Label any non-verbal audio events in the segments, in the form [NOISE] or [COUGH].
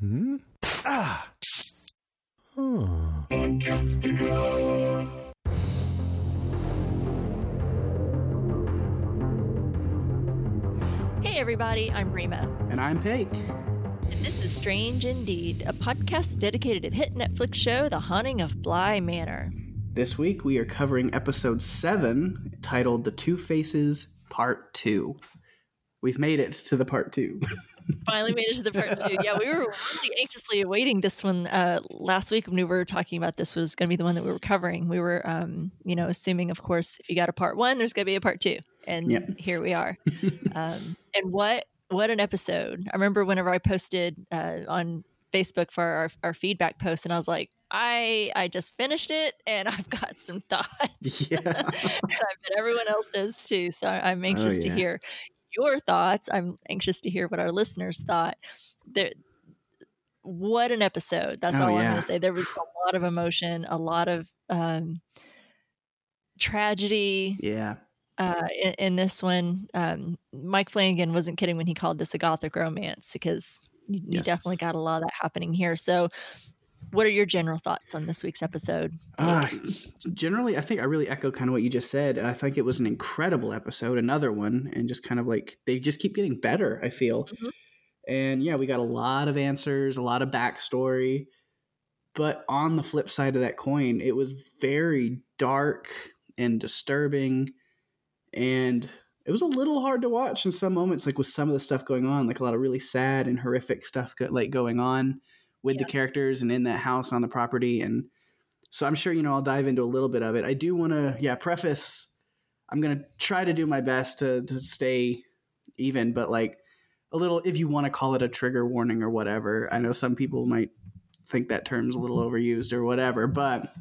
Hmm? Ah! Oh. Hey everybody, I'm Rima. And I'm Peg. And this is Strange Indeed, a podcast dedicated to the hit Netflix show The Haunting of Bly Manor. This week we are covering episode 7, titled The Two Faces Part 2. We've made it to the part 2. [LAUGHS] Finally made it to the part 2. Yeah, we were really anxiously awaiting this one uh, last week when we were talking about this was going to be the one that we were covering. We were, um, you know, assuming, of course, if you got a part 1, there's going to be a part 2. And Yep. here we are. [LAUGHS] um, and what what an episode! I remember whenever I posted uh, on Facebook for our, our feedback post, and I was like, I I just finished it, and [LAUGHS] I've got some thoughts. yeah. [LAUGHS] I bet everyone else does too. So I'm anxious to yeah. hear your thoughts. I'm anxious to hear what our listeners thought. There, what an episode! That's Oh, all I'm going to say. There was a lot of emotion, a lot of um, tragedy Yeah. uh, in, in this one. Um, Mike Flanagan wasn't kidding when he called this a gothic romance because you, you definitely got a lot of that happening here. So, what are your general thoughts on this week's episode? Uh, generally, I think I really echo kind of what you just said. I think it was an incredible episode, another one, and just kind of like they just keep getting better, I feel. Mhm. And yeah, we got a lot of answers, a lot of backstory. But on the flip side of that coin, it was very dark and disturbing. And it was a little hard to watch in some moments, like with some of the stuff going on, like a lot of really sad and horrific stuff like going on with the characters and in that house on the property. And so I'm sure, you know, I'll dive into a little bit of it. I do want to, yeah, preface, I'm going to try to do my best to, to stay even, but like a little, if you want to call it a trigger warning or whatever. I know some people might think that term's a little overused or whatever, but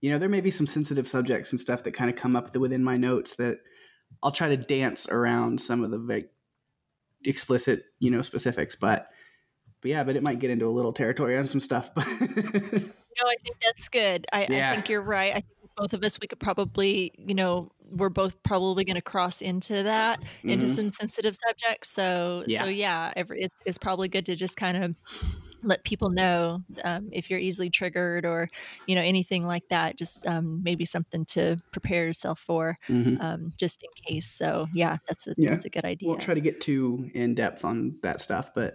you know, there may be some sensitive subjects and stuff that kind of come up within my notes that I'll try to dance around some of the like explicit, you know, specifics, but but yeah, but it might get into a little territory on some stuff. But [LAUGHS] No, I think that's good. I, Yeah. I think you're right. I think both of us, we could probably, you know, we're both probably going to cross into that, into Mhm. some sensitive subjects. So, Yeah. so yeah, every, it's, it's probably good to just kind of let people know um, if you're easily triggered or, you know, anything like that. Just um, maybe something to prepare yourself for, Mhm. um, just in case. So, yeah, that's a Yeah. that's a good idea. won't try to get too in depth on that stuff, but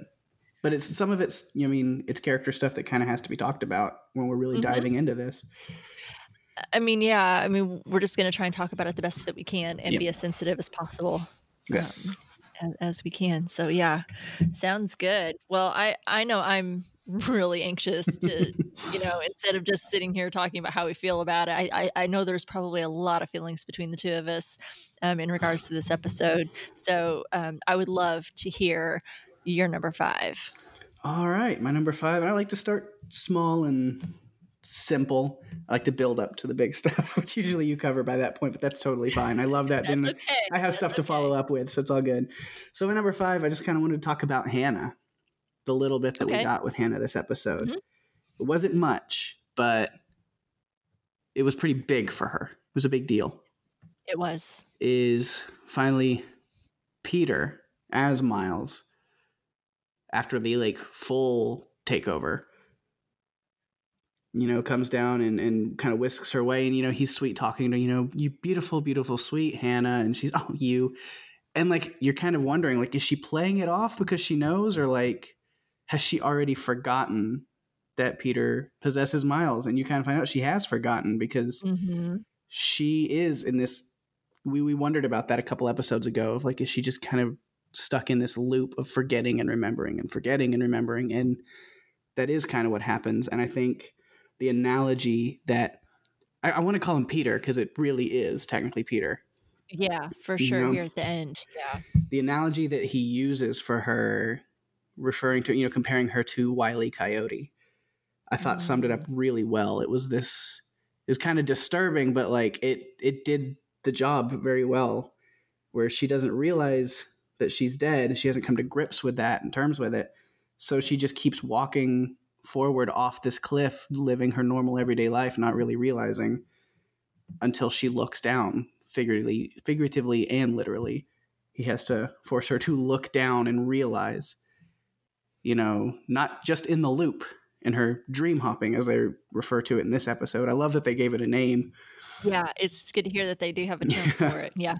but it's some of it's you know, I mean it's character stuff that kind of has to be talked about when we're really Mhm. diving into this. I mean, yeah, I mean, we're just going to try and talk about it the best that we can and Yep. be as sensitive as possible. Yes. as, as we can. So yeah, sounds good. Well, I I know I'm [LAUGHS] really anxious to you know [LAUGHS] instead of just sitting here talking about how we feel about it, I I, I know there's probably a lot of feelings between the two of us um, in regards to this episode. So um, I would love to hear your number five. All right, my number five. And I like to start small and simple. I like to build up to the big [LAUGHS] stuff, which usually you cover by that point, but that's totally fine. I love that. [LAUGHS] Then okay. I have That's stuff to follow up with, so it's all good. So my number five, I just kind of wanted to talk about Hannah, the little bit that we got with Hannah this episode. Mhm. It wasn't much, but it was pretty big for her. It was a big deal. It was. Is finally Peter as Miles after the like full takeover. You know, comes down and, and kind of whisks her way, and you know, he's sweet talking to, you know, you beautiful, beautiful, sweet Hannah, and she's oh you. And like you're kind of wondering, like, is she playing it off because she knows, or like has she already forgotten that Peter possesses Miles? And you kind of find out she has forgotten because hmm she is in this we, we wondered about that a couple episodes ago of like is she just kind of stuck in this loop of forgetting and remembering and forgetting and remembering and that is kind of what happens and i think the analogy that i, I want to call him peter because it really is technically peter Yeah, for You sure. know? Here at the end. Yeah. the analogy that he uses for her referring to you know comparing her to wiley coyote i thought summed it up mm. really well it was this it was kind of disturbing but like it it did the job very well where she doesn't realize that she's dead she hasn't come to grips with that and terms with it so she just keeps walking forward off this cliff living her normal everyday life not really realizing until she looks down figuratively figuratively and literally he has to force her to look down and realize you know, not just in the loop, in her dream hopping, as they refer to it in this episode. I love that they gave it a name. Yeah, it's good to hear that they do have a term [LAUGHS] for it. Yeah.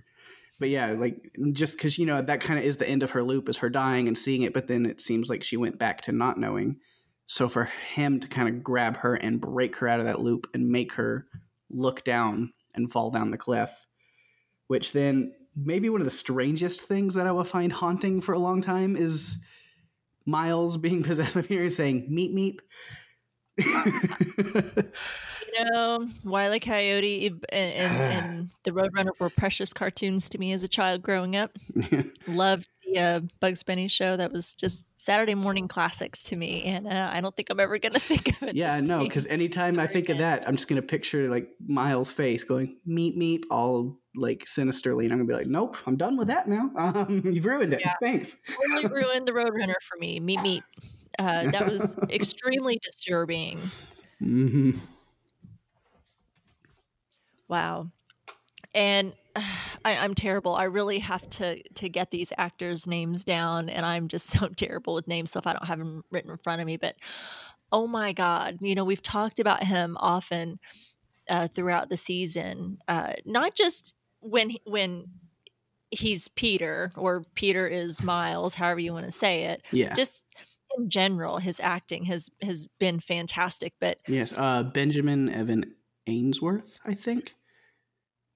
But yeah, like just because, you know, that kind of is the end of her loop is her dying and seeing it, but then it seems like she went back to not knowing. So for him to kind of grab her and break her out of that loop and make her look down and fall down the cliff, which then maybe one of the strangest things that I will find haunting for a long time is Miles being [LAUGHS] possessed by Peter saying meep meep. [LAUGHS] Know, Wile E. Coyote and, and, [SIGHS] and the Roadrunner were precious cartoons to me as a child growing up. [LAUGHS] Loved the uh, Bugs Bunny show. That was just Saturday morning classics to me, and uh, I don't think I'm ever going [LAUGHS] to think of it. yeah, no, because anytime I think of that, I'm just gonna picture like Miles' face going meep meep all like sinisterly, and I'm gonna be like, nope, I'm done with that now. [LAUGHS] Um, you've ruined it. Yeah. Thanks. totally ruined the Roadrunner for me. Meet meet. Uh, that was extremely disturbing. hmm Wow. And [SIGHS] I, I'm terrible. I really have to to get these actors' names down, and I'm just [LAUGHS] so terrible with names. So if I don't have them written in front of me, but oh my god, you know we've talked about him often uh, throughout the season. Uh, not just when when he's Peter or Peter is Miles, however you want to say it. Yeah. Just in general, his acting has has been fantastic. But yes. Uh, Benjamin Evan Ainsworth, I think.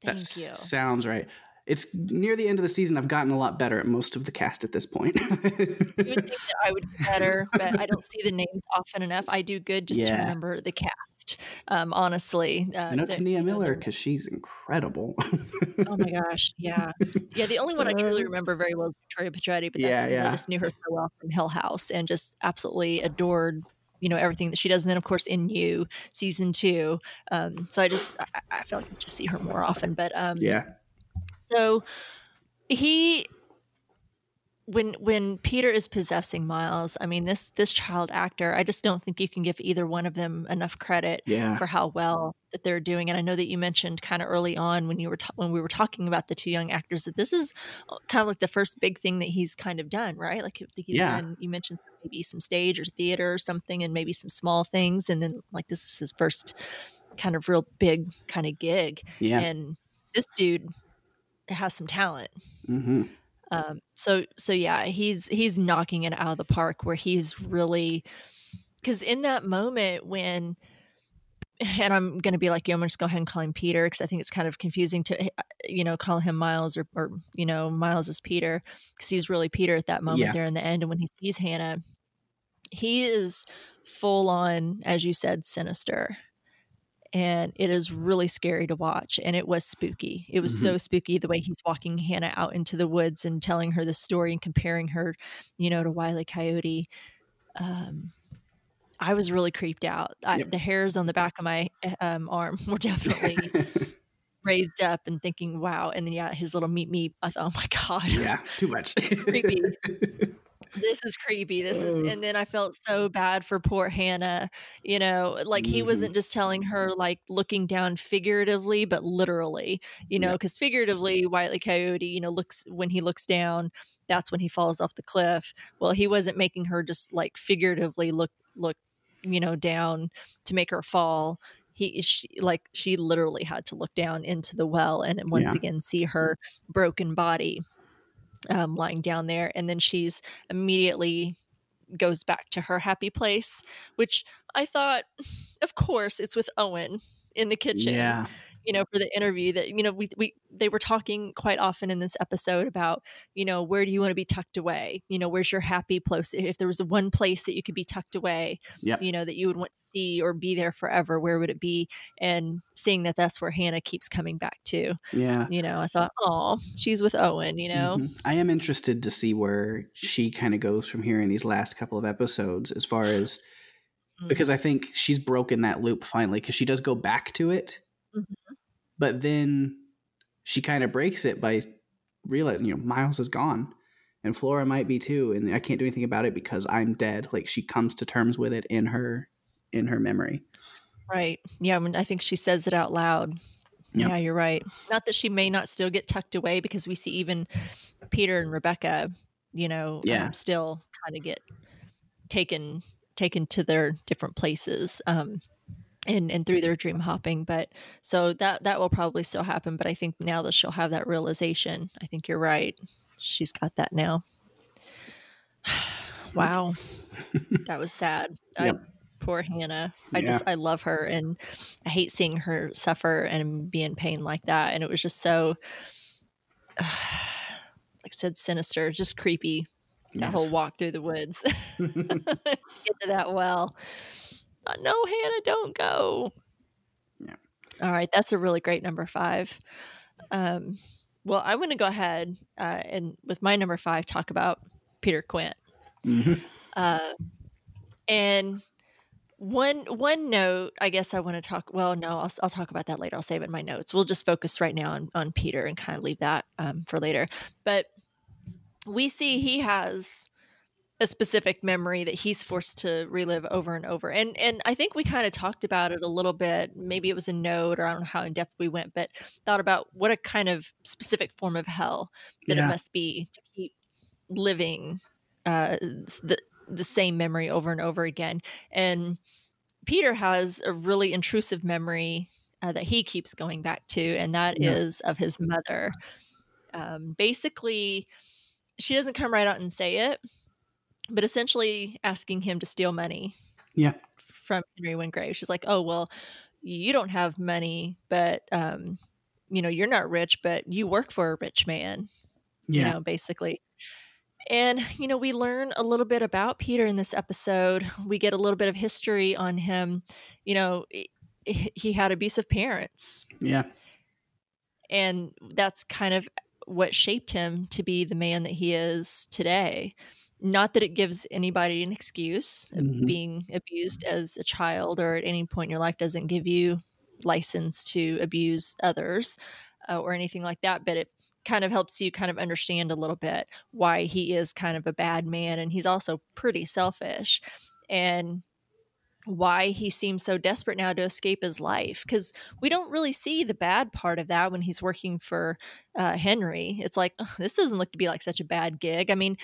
Thank that you. sounds right. It's near the end of the season. I've gotten a lot better at most of the cast at this point. You would think that I would be better, but I don't see the names often enough. I do good just to remember the cast. Um, honestly, uh, I know the- T'Nia Miller because she's incredible. oh my gosh, yeah, yeah. The only one I truly [LAUGHS] remember very well is Victoria Pedretti, but that's Yeah, because yeah. I just knew her so well from Hill House and just absolutely adored. You know everything that she does, and then of course in You season two. Um, so I just I, I feel like I just see her more often. But um, yeah. so he when when Peter is possessing Miles, I mean this this child actor, I just don't think you can give either one of them enough credit Yeah. for how well that they're doing. And I know that you mentioned kind of early on when you were ta- when we were talking about the two young actors that this is uh, kind of like the first big thing that he's kind of done, right? Like I think he's Yeah. done. You mentioned maybe some stage or theater or something, and maybe some small things, and then like this is his first kind of real big kind of gig. Yeah. And this dude has some talent. hmm Um, so so yeah, he's he's knocking it out of the park where he's really because in that moment when and I'm gonna be like yo, I'm gonna just go ahead and call him Peter because I think it's kind of confusing to you know call him Miles or or you know Miles is Peter because he's really Peter at that moment Yeah. there in the end and when he sees Hannah, he is full on as you said sinister. And it is really scary to watch. And it was spooky. It was so spooky the way he's walking Hannah out into the woods and telling her the story and comparing her, you know, to Wile E. Coyote. Um, I was really creeped out. I, Yep. The hairs on the back of my um, arm were [LAUGHS] definitely [LAUGHS] raised up and thinking, wow. And then, yeah, his little meet me. I thought, oh my God, yeah. Too much. [LAUGHS] creepy. This is creepy. This is, and then I felt so bad for poor Hannah. You know, like he Mhm. wasn't just telling her like looking down figuratively, but literally. You know, Yeah. because figuratively, Wiley Coyote, you know, looks when he looks down, that's when he falls off the cliff. Well, he wasn't making her just like figuratively look look, you know, down to make her fall. He she, like she literally had to look down into the well and once Yeah. again see her broken body um, lying down there, and then she's immediately goes back to her happy place, which I thought, of course, it's with Owen in the kitchen. yeah. You know, for the interview that you know we we they were talking quite often in this episode about you know where do you want to be tucked away? You know, where's your happy place? If there was one place that you could be tucked away, Yep. you know that you would want to see or be there forever, where would it be? And seeing that that's where Hannah keeps coming back to. Yeah. You know, I thought, oh, she's with Owen. You know, Mhm. I am interested to see where she kind of goes from here in these last couple of episodes, as far as Mhm. because I think she's broken that loop finally because she does go back to it, Mhm. But then she kind of breaks it by realizing, you know, Miles is gone and Flora might be too, and I can't do anything about it because I'm dead. Like she comes to terms with it in her in her memory. Right. Yeah. I, mean, I think she says it out loud. Yeah. Yeah, you're right. Not that she may not still get tucked away because we see even Peter and Rebecca, you know, Yeah. um, still kind of get taken taken to their different places um, and and through their dream hopping. But so that that will probably still happen. But I think now that she'll have that realization, I think you're right. She's got that now. [SIGHS] wow, that was sad. [LAUGHS] Yep. I, poor Hannah. I Yeah. just I love her and I hate seeing her suffer and be in pain like that. And it was just so [SIGHS] like I said, sinister, just creepy. That whole walk through the woods. [LAUGHS] [LAUGHS] Get to that well. Uh, no, Hannah, don't go. Yeah. All right, that's a really great number five. Um, well, I'm going to go ahead uh, and with my number five talk about Peter Quint. Mhm. Uh, and one one note, I guess I want to talk. Well, no, I'll, I'll talk about that later. I'll save it in my notes. We'll just focus right now on on Peter and kind of leave that um, for later. But we see he has a specific memory that he's forced to relive over and over. And and I think we kind of talked about it a little bit. Maybe it was a note or I don't know how in depth we went, but thought about what a kind of specific form of hell that Yeah. it must be to keep living uh, the the same memory over and over again. And Peter has a really intrusive memory uh, that he keeps going back to, and that is Yeah. of his mother. Um, basically, she doesn't come right out and say it, but essentially asking him to steal money Yeah. from Henry Wingrave. She's like, "Oh well, you don't have money, but um, you know you're not rich, but you work for a rich man." Yeah. You know, basically. And you know, we learn a little bit about Peter in this episode. We get a little bit of history on him. You know, he- he had abusive parents, Yeah. and that's kind of what shaped him to be the man that he is today. Not that it gives anybody an excuse of Mhm. being abused as a child or at any point in your life doesn't give you license to abuse others uh, or anything like that, but it kind of helps you kind of understand a little bit why he is kind of a bad man and he's also pretty selfish and why he seems so desperate now to escape his life because we don't really see the bad part of that when he's working for uh, Henry. It's like "Ugh, this doesn't look to be like such a bad gig. I mean,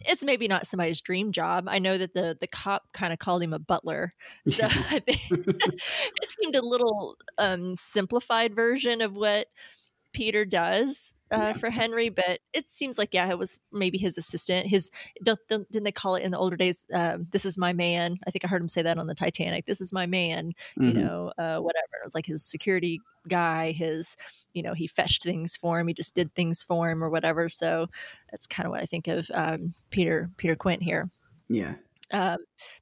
it's maybe not somebody's dream job. I know that the the cop kind of called him a butler, [LAUGHS] so I think [LAUGHS] it seemed a little um, simplified version of what Peter does uh, Yeah. for Henry, but it seems like yeah, it was maybe his assistant. His don't, don't, didn't they call it in the older days? Um, this is my man. I think I heard him say that on the Titanic. This is my man. You Mhm. know, uh, whatever. It was like his security guy. His, you know, he fetched things for him. He just did things for him or whatever. So that's kind of what I think of um, Peter Peter Quint here Yeah. um,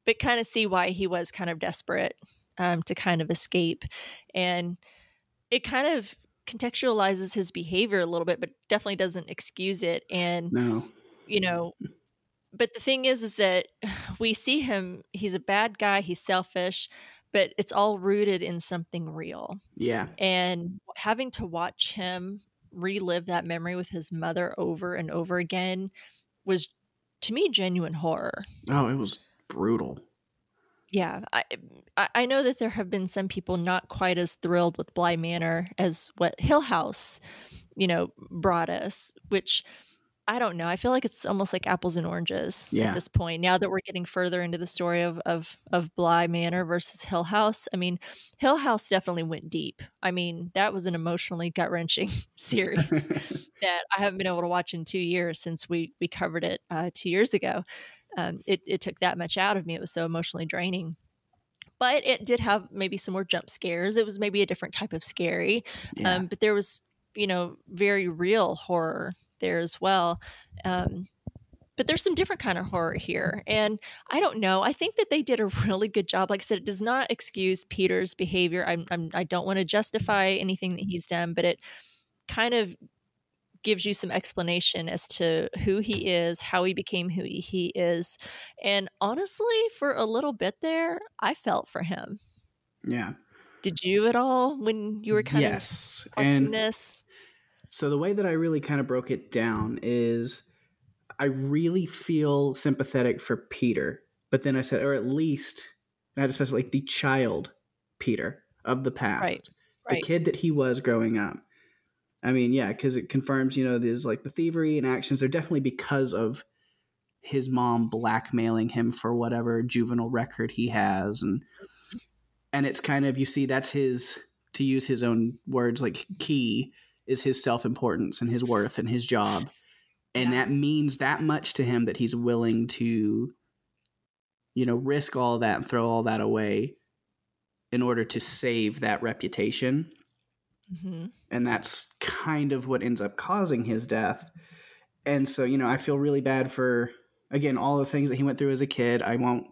but kind of see why he was kind of desperate um, to kind of escape. And it kind of contextualizes his behavior a little bit, but definitely doesn't excuse it. And, No. you know, but the thing is, is that [SIGHS] we see him, he's a bad guy, he's selfish, but it's all rooted in something real. Yeah. And having to watch him relive that memory with his mother over and over again was, to me, genuine horror. Oh, it was brutal. Yeah, I, I I know that there have been some people not quite as thrilled with Bly Manor as what Hill House, you know, brought us. Which I don't know. I feel like it's almost like apples and oranges Yeah. at this point. Now that we're getting further into the story of of of Bly Manor versus Hill House, I mean, Hill House definitely went deep. I mean, that was an emotionally gut wrenching [LAUGHS] series [LAUGHS] that I haven't been able to watch in two years since we we covered it uh, two years ago. Um, it it took that much out of me. It was so emotionally draining. But it did have maybe some more jump scares. It was maybe a different type of scary. yeah. Um, but there was, you know, very real horror there as well. Um, but there's some different kind of horror here, and I don't know. I think that they did a [LAUGHS] really good job. Like I said, it does not excuse Peter's behavior. I'm, I'm I don't want to justify anything that he's done, but it kind of gives you some explanation as to who he is, how he became who he- is. And honestly, for a little bit there, I felt for him. yeah. Did you at all when you were kind yes. of And this? so the way that I really kind of broke it down is I really feel sympathetic for Peter, but then I said, or at least, I had to specify, like the child Peter of the past, Right, the right. kid that he was growing up. I mean, yeah, because it confirms, you know, there's like the thievery and actions are definitely because of his mom blackmailing him for whatever juvenile record he has and and it's kind of you see that's his to use his own words like key is his self-importance and his worth and his job. And Yeah. that means that much to him that he's willing to you know risk all that and throw all that away in order to save that reputation. Hmm and that's kind of what ends up causing his death. And so, you know, I feel really bad for again all the things that he went through as a kid. I won't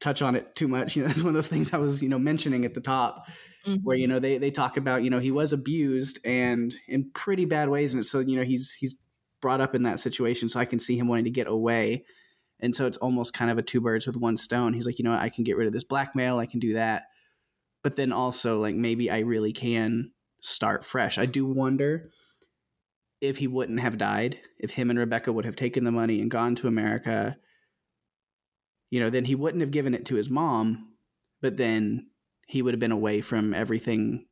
touch on it too much. [LAUGHS] You know, that's one of those things I was, you know, mentioning at the top mm-hmm. where you know they they talk about, you know, he was abused and in pretty bad ways and so, you know, he's he's brought up in that situation so I can see him wanting to get away. And so it's almost kind of a two birds with one stone. He's like, you know, what, I can get rid of this blackmail, I can do that. But then also like maybe I really can start fresh. I do wonder if he wouldn't have died, if him and Rebecca would have taken the money and gone to America, you know, then he wouldn't have given it to his mom, but then he would have been away from everything,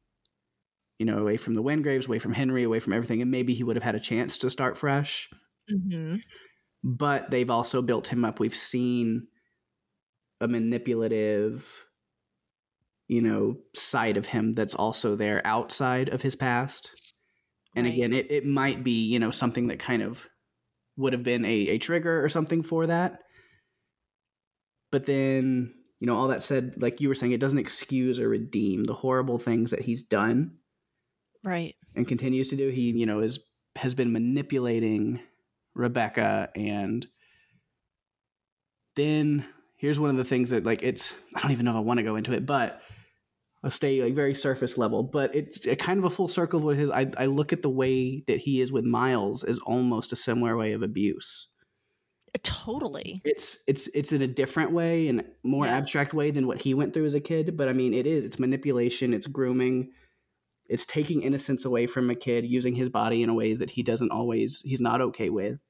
you know, away from the Wingraves, away from Henry, away from everything, and maybe he would have had a chance to start fresh. hmm But they've also built him up. We've seen a manipulative, you know, side of him that's also there outside of his past. And Right. again, it, it might be, you know, something that kind of would have been a, a trigger or something for that. But then, you know, all that said, like you were saying, it doesn't excuse or redeem the horrible things that he's done Right. and continues to do. He, you know, is has been manipulating Rebecca and then here's one of the things that like it's I don't even know if I want to go into it, but stay like very surface level. But it's a kind of a full circle of what his I, I look at the way that he is with Miles as almost a similar way of abuse. Totally. It's it's it's in a different way and more Yes. abstract way than what he went through as a kid. But I mean it is, it's manipulation, it's grooming, it's taking innocence away from a kid, using his body in a way that he doesn't always he's not okay with.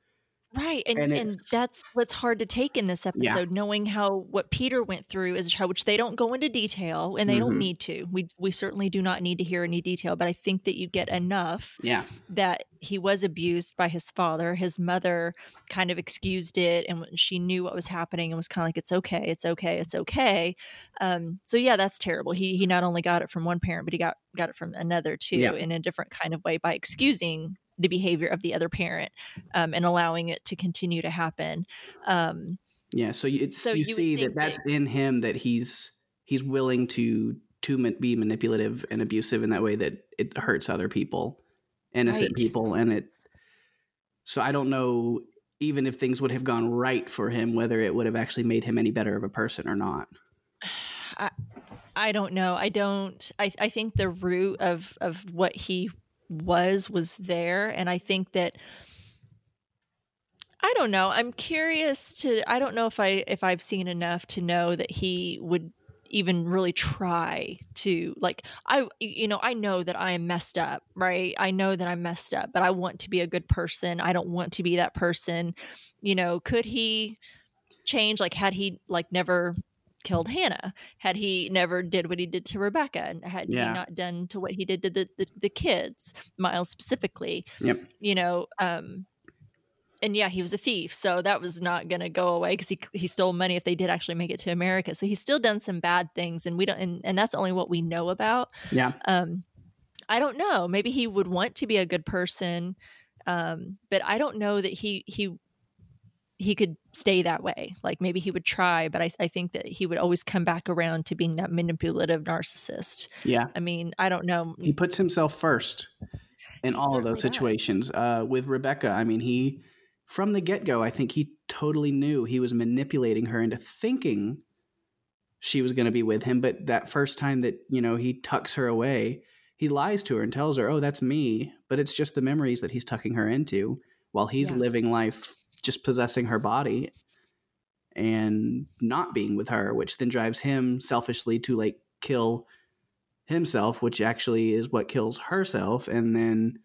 Right. And And and, that's what's hard to take in this Yeah. episode, knowing how what Peter went through as a child, which they don't go into detail and they Mhm. don't need to. We we certainly do not need to hear any detail, but I think that you get enough Yeah. that he was abused by his father. His mother kind of excused it and she knew what was happening and was kind of like, it's okay, it's okay, it's okay. Um, so yeah, that's terrible. He he not only got it from one parent, but he got got it from another too Yeah. in a different kind of way by excusing the behavior of the other parent um, and allowing it to continue to happen. Um, Yeah, so you- it's So you, you see that that's that- in him that he's he's willing to to be manipulative and abusive in that way that it hurts other people, innocent Right. people, and it. So I don't know even if things would have gone right for him, whether it would have actually made him any better of a person or not. [SIGHS] I, I don't know. I don't. I, I think the root of of what he was was there, and I think that I don't know. I'm curious to. I don't know if I if I've seen enough to know that he would even really try to like i you know i know that i am messed up right i know that i'm messed up but i want to be a good person i don't want to be that person you know could he change like had he like never killed hannah had he never did what he did to rebecca and had Yeah. he not done to what he did to the, the, the kids miles specifically Yep. you know um and yeah he was a thief so that was not going to go away because he, he stole money if they did actually make it to america so he's still done some bad things and we don't and, and that's only what we know about Yeah, um i don't know maybe he would want to be a good person um but i don't know that he he he could stay that way like maybe he would try but i, I think that he would always come back around to being that manipulative narcissist yeah. i mean i don't know He puts himself first in He all of those situations. Uh, with Rebecca, I mean, he from the get go, I think he totally knew he was manipulating her into thinking she was going to be with him. But that first time that you know he tucks her away, he lies to her and tells her, "Oh, that's me," but it's just the memories that he's tucking her into while he's Yeah. living life just possessing her body and not being with her, which then drives him selfishly to like kill himself, which actually is what kills herself. And then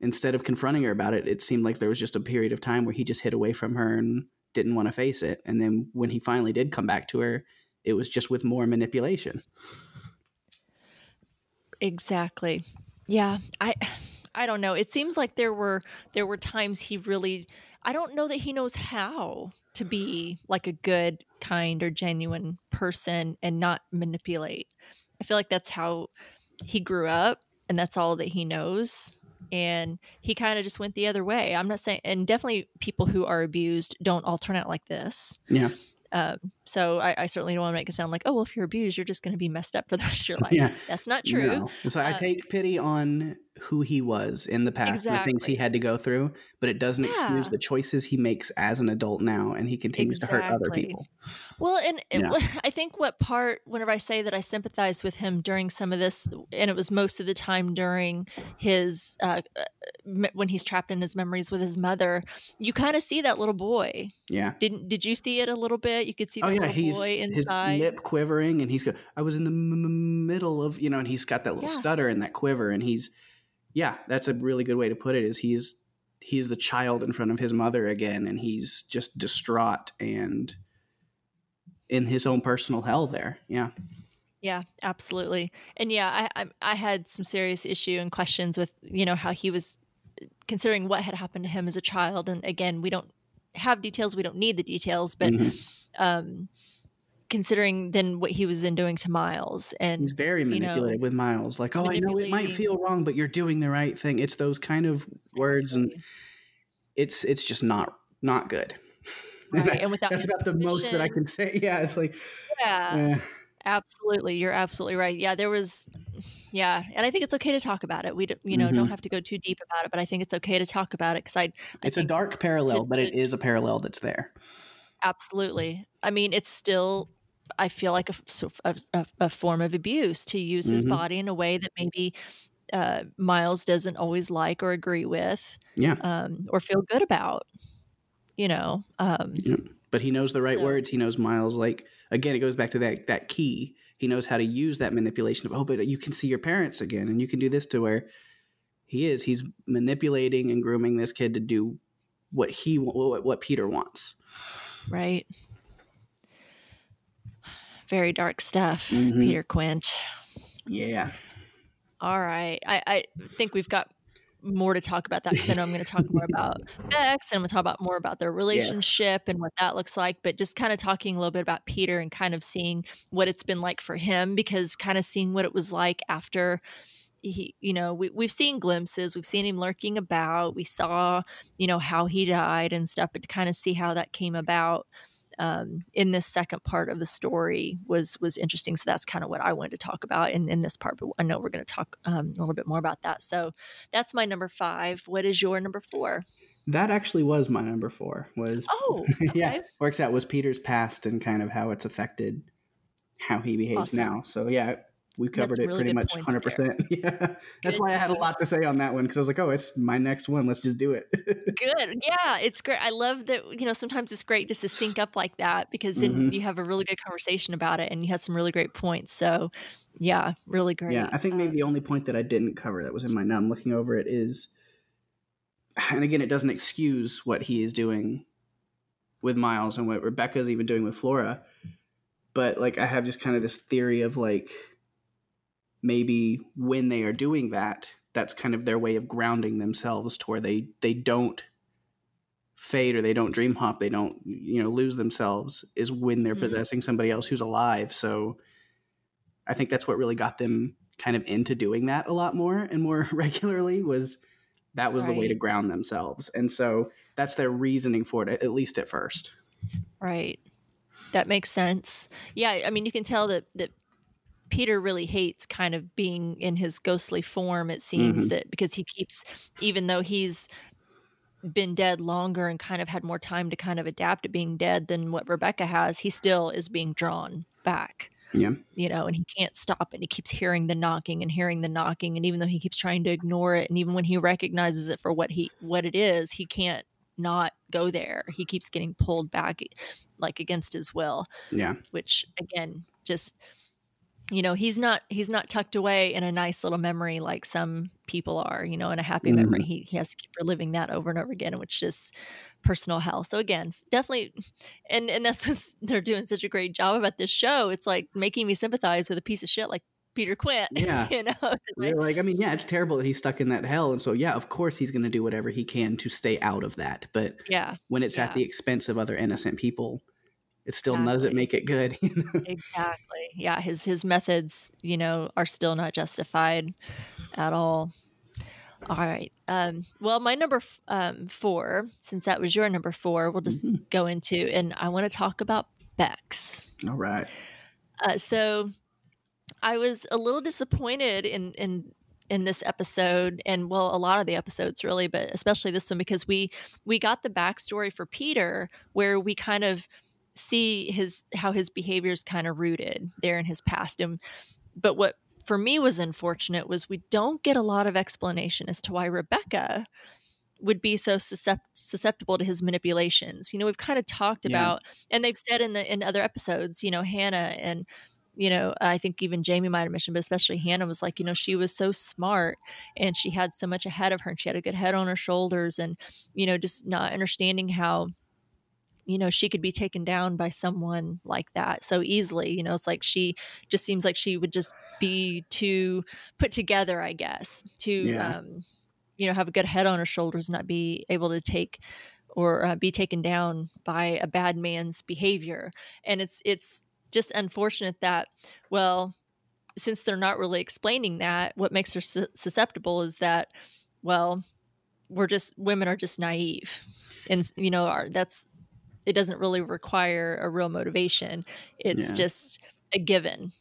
instead of confronting her about it, it seemed like there was just a period of time where he just hid away from her and didn't want to face it. And then when he finally did come back to her, it was just with more manipulation. Exactly. Yeah, I I don't know. It seems like there were there were times he really I don't know that he knows how to be like a good, kind, or genuine person and not manipulate. I feel like that's how he grew up and that's all that he knows. And he kind of just went the other way. I'm not saying, and definitely people who are abused don't all turn out like this. Yeah. Um, so I, I, certainly don't want to make it sound like, oh, well, if you're abused, you're just going to be messed up for the [LAUGHS] rest of your [LAUGHS] life. Yeah. That's not true. No. So I Uh, take pity on who he was in the past, and the things he had to go through, but it doesn't excuse the choices he makes as an adult now, and he continues to hurt other people. Well, and it, [LAUGHS] I think what part, whenever I say that I sympathize with him during some of this, and it was most of the time during his, uh, uh, when he's trapped in his memories with his mother, you kind of see that little boy. Yeah. Didn't, did you see it a little bit? You could see Oh yeah, he's his lip quivering, and he's go. I was in the m- middle of you know, and he's got that little Yeah. stutter and that quiver, and he's yeah, that's a really good way to put it. Is he's he's the child in front of his mother again, and he's just distraught and in his own personal hell there. Yeah, Yeah, absolutely. And yeah, I, I I had some serious issue and questions with you know how he was considering what had happened to him as a child. And again, we don't have details. We don't need the details, but Mhm. Um, considering then what he was then doing to Miles and he's very you know, manipulative with Miles. Like, oh, I know it might feel wrong, but you're doing the right thing. It's those kind of words, and it's it's just not not good. [LAUGHS] Right, and without That's about the most that I can say. [LAUGHS] Yeah, it's like, Yeah, eh. absolutely. You're absolutely right. Yeah, there was. Yeah, and I think it's okay to talk about it. We, d- you know, don't Mhm. have to go too deep about it, but I think it's okay to talk about it because I, I it's a dark parallel, but to- it is a parallel that's there. Absolutely. I mean, it's still. I feel like a, a, a, form of abuse to use his Mhm. body in a way that maybe uh, Miles doesn't always like or agree with, Yeah. um, or feel good about. You know, um, but he knows the right So- words. He knows Miles. Like again, it goes back to that that key. He knows how to use that manipulation of oh, but you can see your parents again, and you can do this to where he is. He's manipulating and grooming this kid to do what he what, what Peter wants. Right? Very dark stuff, Mhm. Peter Quint. Yeah, All right. I, I think we've got more to talk about that because I know I'm going to talk more about [LAUGHS] Bex and I'm going to talk about more about their relationship and what that looks like. But just kind of talking a little bit about Peter and kind of seeing what it's been like for him because kind of seeing what it was like after he, you know, we, we've seen glimpses, we've seen him lurking about, we saw, you know, how he died and stuff, but to kind of see how that came about um, in this second part of the story was was interesting. So that's kind of what I wanted to talk about in, in this part. But I know we're going to talk um, a little bit more about that. So that's my number five. What is your number four? that actually was my number four. Was Oh, [LAUGHS] yeah, works out was Peter's past and kind of how it's affected how he behaves Awesome. now. So yeah, we covered it really pretty much hundred percent. [LAUGHS] Yeah, that's Good why I had a lot to say on that one because I was like, oh, it's my next one. Let's just do it. [LAUGHS] Good. Yeah, it's great. I love that, you know, sometimes it's great just to sync up like that because then Mhm. you have a really good conversation about it and you had some really great points. So, yeah, really great. Yeah, I think maybe Um, the only point that I didn't cover that was in my now I'm looking over it is, and again, it doesn't excuse what he is doing with Miles and what Rebecca's even doing with Flora, but like I have just kind of this theory of like maybe when they are doing that, that's kind of their way of grounding themselves to where they they don't fade or they don't dream hop, they don't you know lose themselves is when they're Mhm. possessing somebody else who's alive. So I think that's what really got them kind of into doing that a lot more and more [LAUGHS] regularly was that was the way to ground themselves. And so that's their reasoning for it, at least at first. Right. That makes sense. Yeah, I mean, you can tell that that Peter really hates kind of being in his ghostly form. It seems Mhm. that because he keeps, even though he's been dead longer and kind of had more time to kind of adapt to being dead than what Rebecca has, he still is being drawn back. Yeah. You know, and he can't stop and he keeps hearing the knocking and hearing the knocking. And even though he keeps trying to ignore it, and even when he recognizes it for what he what it is, he can't not go there. He keeps getting pulled back like against his will, Yeah. which again, just you know, he's not he's not tucked away in a nice little memory like some people are, you know, in a happy mm-hmm. memory. He he has to keep reliving that over and over again, which is personal hell. So again, definitely and and that's what [LAUGHS] they're doing such a great job about this show. It's like making me sympathize with a piece of shit like Peter Quint. [LAUGHS] Yeah. you know, [LAUGHS] like, like, I mean, yeah, it's terrible that he's stuck in that hell. And so, yeah, of course he's going to do whatever he can to stay out of that. But yeah, when it's yeah. at the expense of other innocent people, it still Exactly. doesn't make it good. [LAUGHS] You know? exactly. Yeah, his his methods, you know, are still not justified at all. All right. Um, well, my number f- um, four, since that was your number four, we'll just Mhm. go into, and I want to talk about Bex. All right. Uh, so I was a little disappointed in in in this episode, and well, a lot of the episodes really, but especially this one because we we got the backstory for Peter, where we kind of see his how his behavior is kind of rooted there in his past. And but what for me was unfortunate was we don't get a lot of explanation as to why Rebecca would be so susceptible to his manipulations. You know, we've kind of talked Yeah. about, and they've said in the in other episodes, you know, Hannah and you know, I think even Jamie might have mentioned, but especially Hannah was like, you know, she was so smart and she had so much ahead of her and she had a good head on her shoulders and, you know, just not understanding how, you know, she could be taken down by someone like that so easily. You know, it's like she just seems like she would just be too put together, I guess, to, Yeah. um, you know, have a good head on her shoulders, and not be able to take or uh, be taken down by a bad man's behavior. And it's, it's, just unfortunate that well since they're not really explaining that what makes her su- susceptible is that well we're just women are just naive and you know are that's it doesn't really require a real motivation it's Yeah. just a given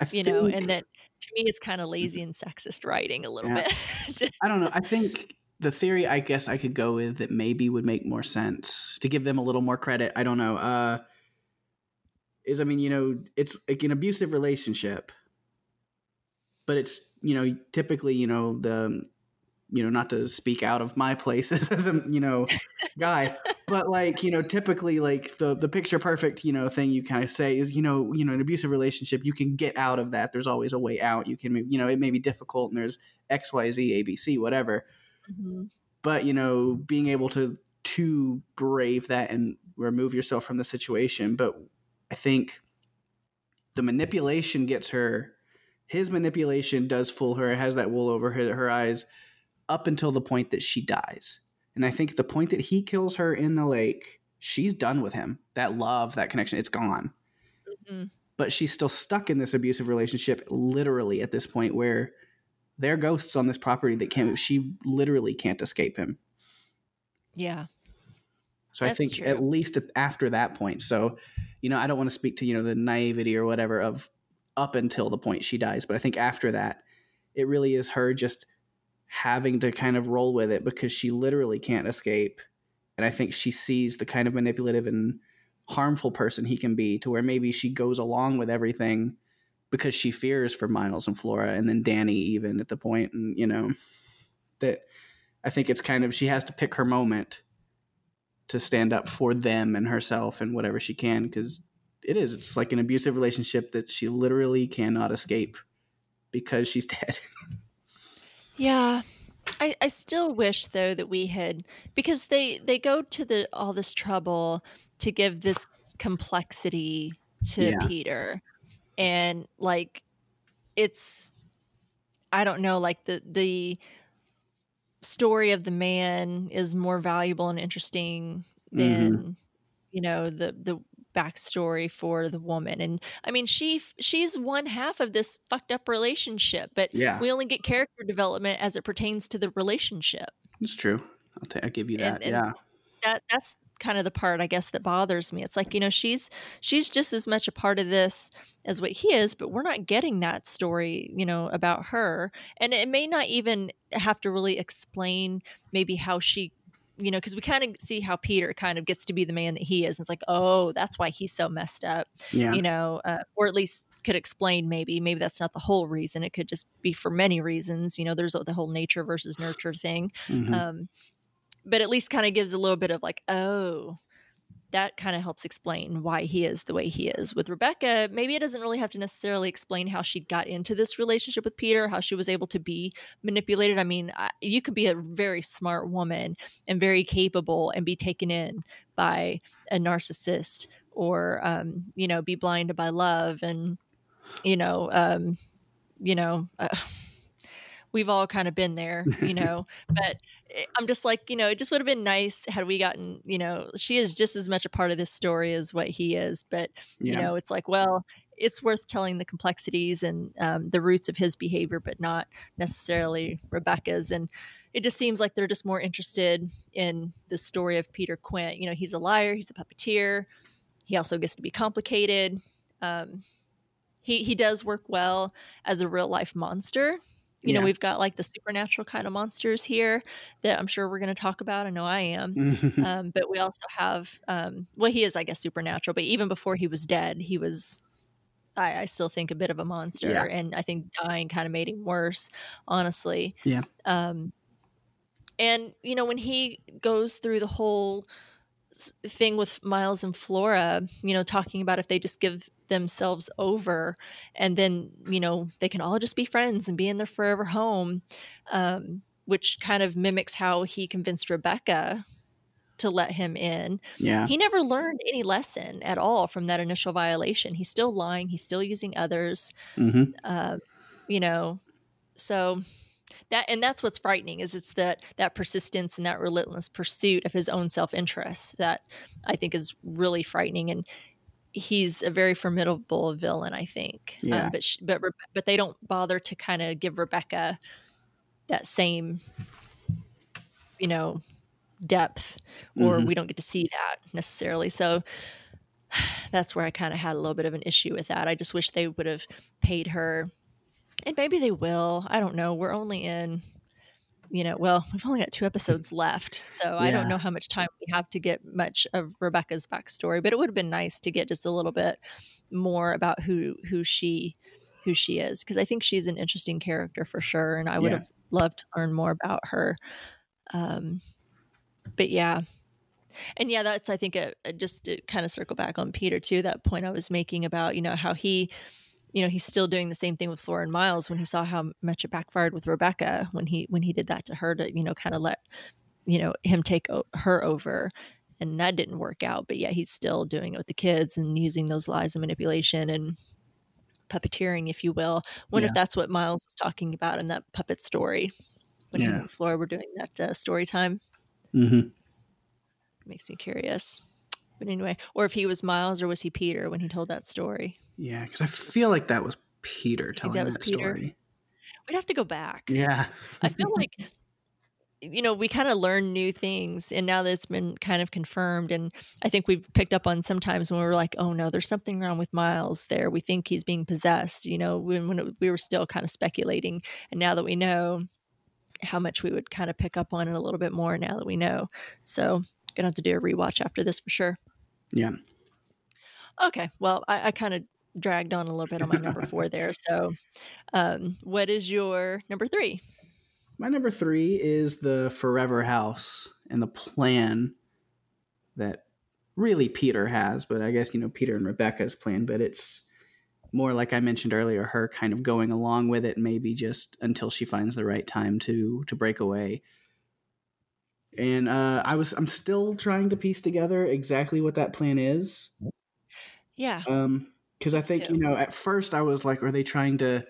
I you think, know and that to me it's kind of lazy and sexist writing a little Yeah. bit [LAUGHS] I don't know. I think the theory I guess I could go with that maybe would make more sense to give them a little more credit. I don't know. Uh is I mean, you know, it's like an abusive relationship. But it's, you know, typically, you know, the you know, not to speak out of my [LAUGHS] place as a, you know, guy, [LAUGHS] but like, you know, typically like the the picture perfect, you know, thing you kind of say is, you know, you know, an abusive relationship, you can get out of that. There's always a way out. You can, you know, it may be difficult and there's X, Y, Z, ABC, whatever Mhm. but you know being able to to brave that and remove yourself from the situation but i think the manipulation gets her his manipulation does fool her it has that wool over her, her eyes up until the point that she dies. And i think the point that he kills her in the lake she's done with him. That love that connection it's gone. Mhm. but she's still stuck in this abusive relationship literally at this point where there are ghosts on this property that can't she literally can't escape him. Yeah. So i think true. at least after that point. So you know i don't want to speak to you know the naivety or whatever of up until the point she dies but i think after that it really is her just having to kind of roll with it because she literally can't escape and i think she sees the kind of manipulative and harmful person he can be to where maybe she goes along with everything because she fears for Miles and Flora and then Danny even at the point and you know that I think it's kind of she has to pick her moment to stand up for them and herself and whatever she can because it is it's like an abusive relationship that she literally cannot escape because she's [LAUGHS] dead. Yeah. I, I still wish though that we had because they they go to the all this trouble to give this complexity to Yeah. Peter and like it's I don't know like the the story of the man is more valuable and interesting than mm-hmm. you know the the backstory for the woman and I mean she she's one half of this fucked up relationship but Yeah. we only get character development as it pertains to the relationship It's true. I'll, ta- I'll give you that. And- and- yeah. that that's kind of the part i guess that bothers me it's like you know she's she's just as much a part of this as what he is but we're not getting that story you know about her and it may not even have to really explain maybe how she you know because we kind of see how peter kind of gets to be the man that he is and it's like oh that's why he's so messed up Yeah. you know, uh, or at least could explain maybe. Maybe that's not the whole reason. It could just be for many reasons. You know, there's the whole nature versus nurture thing. Mhm. Um, but at least kind of gives a little bit of like, oh, that kind of helps explain why he is the way he is. With Rebecca, maybe it doesn't really have to necessarily explain how she got into this relationship with Peter, how she was able to be manipulated. I mean, I, you could be a very smart woman and very capable and be taken in by a narcissist or, um, you know, be blinded by love and, you know, um, you know, uh, [SIGHS] we've all kind of been there, you [LAUGHS] know. but I'm just like, you know, it just would have been nice had we gotten, you know, she is just as much a part of this story as what he is. But, yeah. you know, it's like, well, it's worth telling the complexities and um, the roots of his behavior, but not necessarily Rebecca's. And it just seems like they're just more interested in the story of Peter Quint. You know, he's a liar, he's a puppeteer. He also gets to be complicated. Um, he he does work well as a real life monster you yeah. know we've got like the supernatural kind of monsters here that i'm sure we're going to talk about i know i am [LAUGHS] um, but we also have um, well he is i guess supernatural but even before he was dead he was I, I still think a bit of a monster yeah. and i think dying kind of made him worse honestly yeah um and you know when he goes through the whole thing with Miles and Flora, you know, talking about if they just give themselves over and then, you know, they can all just be friends and be in their forever home, um, which kind of mimics how he convinced Rebecca to let him in. Yeah. He never learned any lesson at all from that initial violation. He's still lying, he's still using others. Mm-hmm. Uh, you know, so that and that's what's frightening is it's that that persistence and that relentless pursuit of his own self-interest that i think is really frightening and he's a very formidable villain i think um, yeah. Um, but she, but but they don't bother to kind of give rebecca that same you know depth or mm-hmm. we don't get to see that necessarily so [SIGHS] that's where i kind of had a little bit of an issue with that i just wish they would have paid her and maybe they will. I don't know. We're only in, you know, well, [LAUGHS] we've only got two episodes left, so yeah. I don't know how much time we have to get much of Rebecca's backstory. But it would have been nice to get just a little bit more about who who she who she is because I think she's an interesting character for sure, and I would yeah. have loved to learn more about her. Um, but yeah, and yeah, that's I think a, a just to kind of circle back on Peter too. That point I was making about you know how he you know he's still doing the same thing with Flora and Miles when he saw how much it backfired with Rebecca when he when he did that to her to you know kind of let you know him take o- her over and that didn't work out but yeah he's still doing it with the kids and using those lies and manipulation and puppeteering if you will wonder yeah. if that's what Miles was talking about in that puppet story when yeah. he and Flora were doing that uh, story time mm-hmm. makes me curious but anyway or if he was Miles or was he Peter when he told that story yeah, because I feel like that was Peter telling that, that Peter? story. We'd have to go back. Yeah. I feel like you know, we kind of learn new things and now that it's been kind of confirmed and I think we've picked up on sometimes when we were like, oh no, there's something wrong with Miles there. We think he's being possessed, you know, when, when it, we were still kind of speculating and now that we know how much we would kind of pick up on it a little bit more now that we know. So, gonna have to do a rewatch after this for sure. Yeah. Okay. Well, I, I kind of dragged on a little bit on my number four [LAUGHS] there. So, um, what is your number three? My number three is the Forever House and the plan that really Peter has, but I guess, you know, Peter and Rebecca's plan, but it's more like I mentioned earlier, her kind of going along with it, maybe just until she finds the right time to to break away. And uh, I was I'm still trying to piece together exactly what that plan is. Yeah. Um, because I think you know at first I was like, are they trying to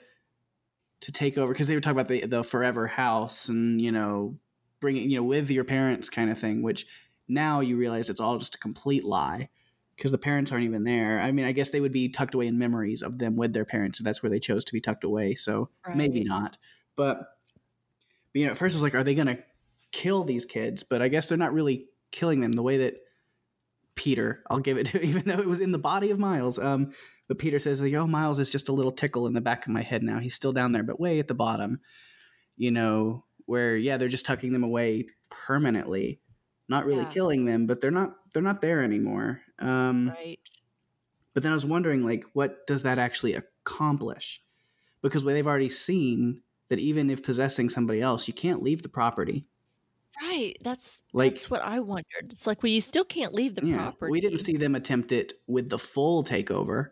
to take over? Because they were talking about the the forever house and you know bringing you know with your parents kind of thing, which now you realize it's all just a complete lie because the parents aren't even there. I mean, I guess they would be tucked away in memories of them with their parents, so that's where they chose to be tucked away. So right. maybe not, but, but you know, at first I was like, are they going to kill these kids? But I guess they're not really killing them the way that Peter, I'll give it to, [LAUGHS] even though it was in the body of Miles. Um, but Peter says, like, oh, Miles is just a little tickle in the back of my head now. He's still down there, but way at the bottom, you know, where yeah, they're just tucking them away permanently, not really yeah. killing them, but they're not they're not there anymore. Um, right. But then I was wondering, like, what does that actually accomplish? Because they've already seen that even if possessing somebody else, you can't leave the property. Right. That's like that's what I wondered. It's like well, you still can't leave the yeah, property. We didn't see them attempt it with the full takeover.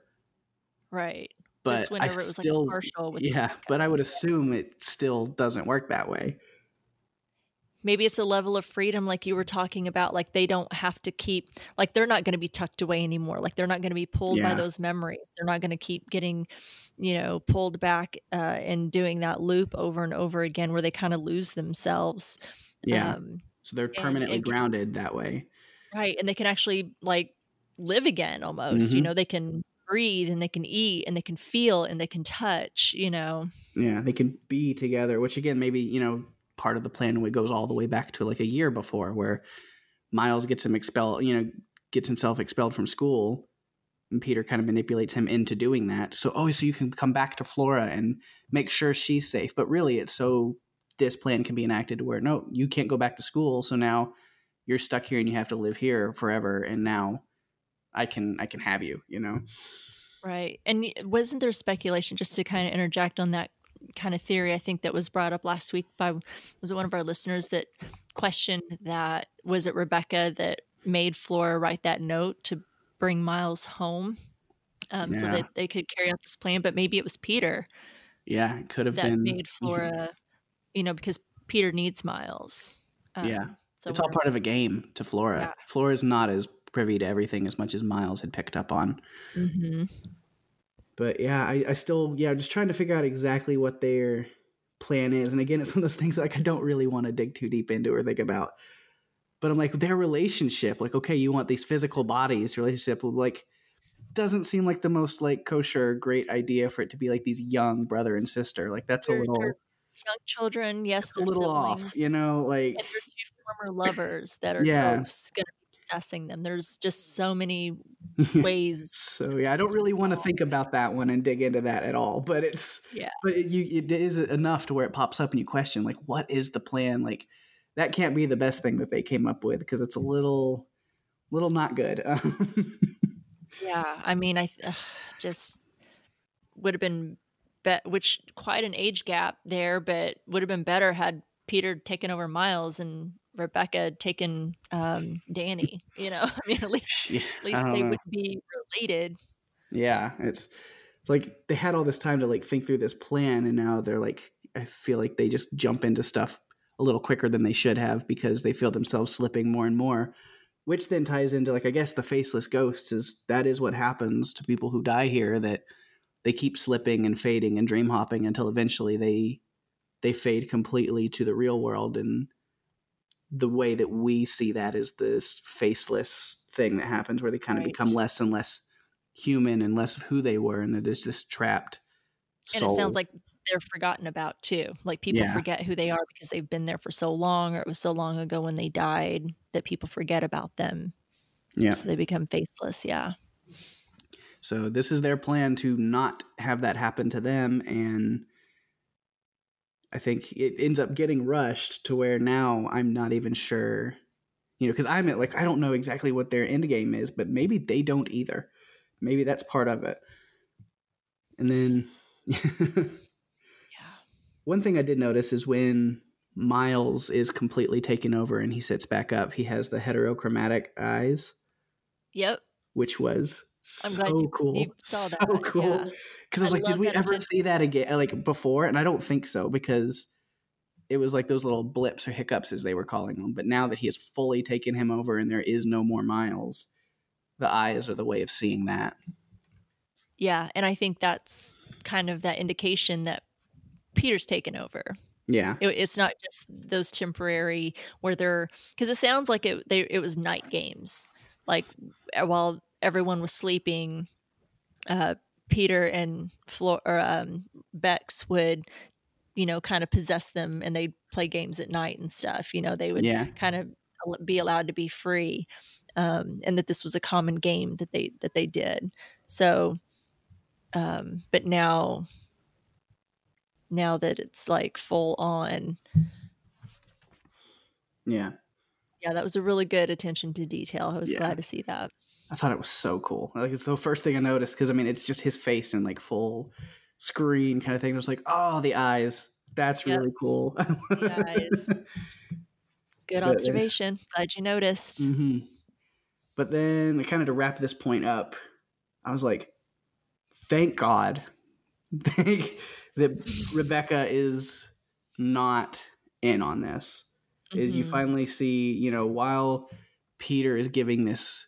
Right. But I still, like yeah, but I would assume it still doesn't work that way. maybe it's a level of freedom like you were talking about like they don't have to keep like they're not going to be tucked away anymore like they're not going to be pulled Yeah. by those memories they're not going to keep getting you know pulled back uh, and doing that loop over and over again where they kind of lose themselves Yeah. um, so they're permanently and- grounded that way. right and they can actually like live again almost you Mhm. know they can breathe and they can eat and they can feel and they can touch you know Yeah, they can be together, which again, maybe, you know, part of the plan goes all the way back to like a year before where Miles gets him expelled, you know, gets himself expelled from school. And Peter kind of manipulates him into doing that. So, oh, so you can come back to Flora and make sure she's safe. But really, it's so this plan can be enacted to where, no, you can't go back to school. So now you're stuck here and you have to live here forever. And now I can, I can have you, you know? Right. And wasn't there speculation, just to kind of interject on that kind of theory, I think that was brought up last week by, was it one of our listeners that questioned that, was it Rebecca that made Flora write that note to bring Miles home um, so that they could carry out this plan? But maybe it was Peter Yeah, it could have that been. made Flora, you know, because Peter needs Miles. Um, Yeah. So it's all part of a game to Flora. Yeah. Flora's not as privy to everything as much as Miles had picked up on. Mhm. But yeah, I, I still yeah, just trying to figure out exactly what their plan is. And again, [LAUGHS] it's one of those things like I don't really want to dig too deep into or think about. But I'm like their relationship, like okay, you want these physical bodies, relationship like doesn't seem like the most like kosher great idea for it to be like these young brother and sister. Like that's a They're- little young children, yes, a little off, you know, like and two former lovers that are Yeah. going to be possessing them. There's just so many [LAUGHS] ways. So yeah, I don't really want to think about that one and dig into that at all. But it's Yeah. but it, you it is enough to where it pops up and you question like, what is the plan? Like that can't be the best thing that they came up with because it's a little little not good. [LAUGHS] Yeah, I mean, I th- just would have been bet which quite an age gap there, but would have been better had Peter taken over Miles and Rebecca taken um, Dani. You know, [LAUGHS] I mean, at least Yeah, at least they know. would be related. yeah, it's like they had all this time to like think through this plan, and now they're like, I feel like they just jump into stuff a little quicker than they should have because they feel themselves slipping more and more. Which then ties into like I guess the faceless ghosts is that is what happens to people who die here that they keep slipping and fading and dream hopping until eventually they they fade completely to the real world and the way that we see that is this faceless thing that happens where they kind of Right. become less and less human and less of who they were and there's this trapped And it sounds like they're forgotten about too. Like people Yeah. forget who they are because they've been there for so long, or it was so long ago when they died that people forget about them. yeah So they become faceless. Yeah. So this is their plan to not have that happen to them and I think it ends up getting rushed to where now I'm not even sure you know cuz I'm at like I don't know exactly what their end game is but maybe they don't either. Maybe that's part of it. And then Yeah. [LAUGHS] one thing I did notice is when Miles is completely taken over and he sits back up, he has the heterochromatic eyes, Yep. which was so glad you- cool. you so that, [LAUGHS] cool. yeah. Because I was I like, did we ever attention. see that again, like before? And I don't think so because it was like those little blips or hiccups as they were calling them. But now that he has fully taken him over and there is no more Miles, the eyes are the way of seeing that. Yeah. And I think that's kind of that indication that Peter's taken over. Yeah. It, it's not just those temporary where they're because it sounds like it they it was night games like while everyone was sleeping uh peter and Flor or um bex would you know kind of possess them and they'd play games at night and stuff you know they would Yeah. kind of be allowed to be free um and that this was a common game that they that they did so um but now now that it's like full on Yeah. yeah that was a really good attention to detail i was Yeah. glad to see that I thought it was so cool. Like it's the first thing I noticed because I mean it's just his face in like full screen kind of thing. I was like, oh, the eyes. That's Yep. really cool. [LAUGHS] Eyes. good But, uh, observation glad you noticed hmm But then, kind of to wrap this point up, I was like, thank God [LAUGHS] thank that Rebecca is not in on this. is you finally see, you know, while Peter is giving this,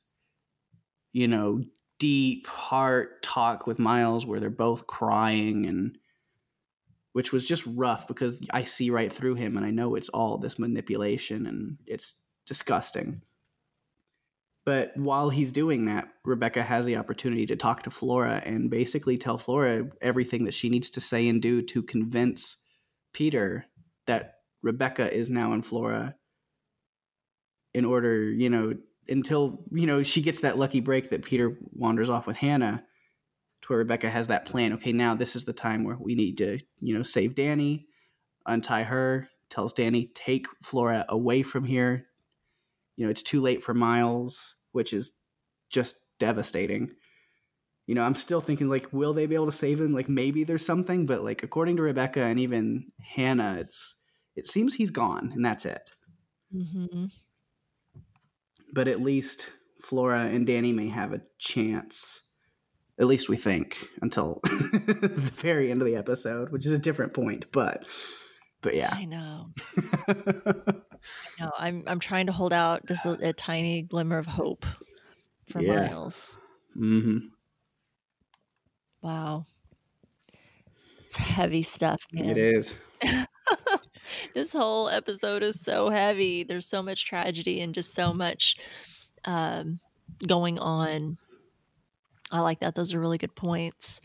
you know, deep heart talk with Miles where they're both crying and which was just rough because I see right through him and I know it's all this manipulation and it's disgusting. But while he's doing that, Rebecca has the opportunity to talk to Flora and basically tell Flora everything that she needs to say and do to convince Peter that Rebecca is now in Flora in order, you know, until, you know, she gets that lucky break that Peter wanders off with Hannah to where Rebecca has that plan. Okay, now this is the time where we need to, you know, save Dani, untie her, tells Dani, take Flora away from here. You know, it's too late for Miles, which is just devastating. You know, I'm still thinking like, will they be able to save him? Like maybe there's something, but like according to Rebecca and even Hannah, it's it seems he's gone and that's it. hmm But at least Flora and Dani may have a chance. At least we think until [LAUGHS] the very end of the episode, which is a different point. But but yeah. I know. [LAUGHS] I know. I'm I'm trying to hold out just a, a tiny glimmer of hope for Yeah. Miles. hmm Wow. It's heavy stuff, man. It is. [LAUGHS] [LAUGHS] this whole episode is so heavy. There's so much tragedy and just so much um, going on. I like that. Those are really good points.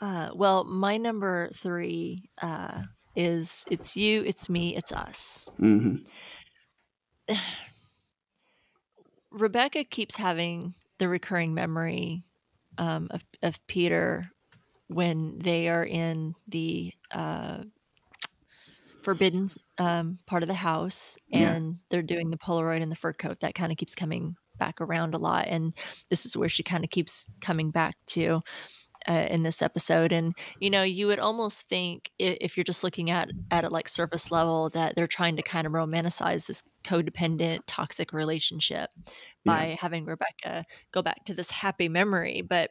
Uh, well, my number three uh, is it's you, it's me, it's us. hmm [SIGHS] Rebecca keeps having the recurring memory um, of, of Peter when they are in the uh, forbidden um, part of the house Yeah. and they're doing the Polaroid and the fur coat. That kind of keeps coming back around a lot. And this is where she kind of keeps coming back to. Uh, in this episode, and you know, you would almost think if you're just looking at at it like surface level that they're trying to kind of romanticize this codependent, toxic relationship by having Rebecca go back to this happy memory. But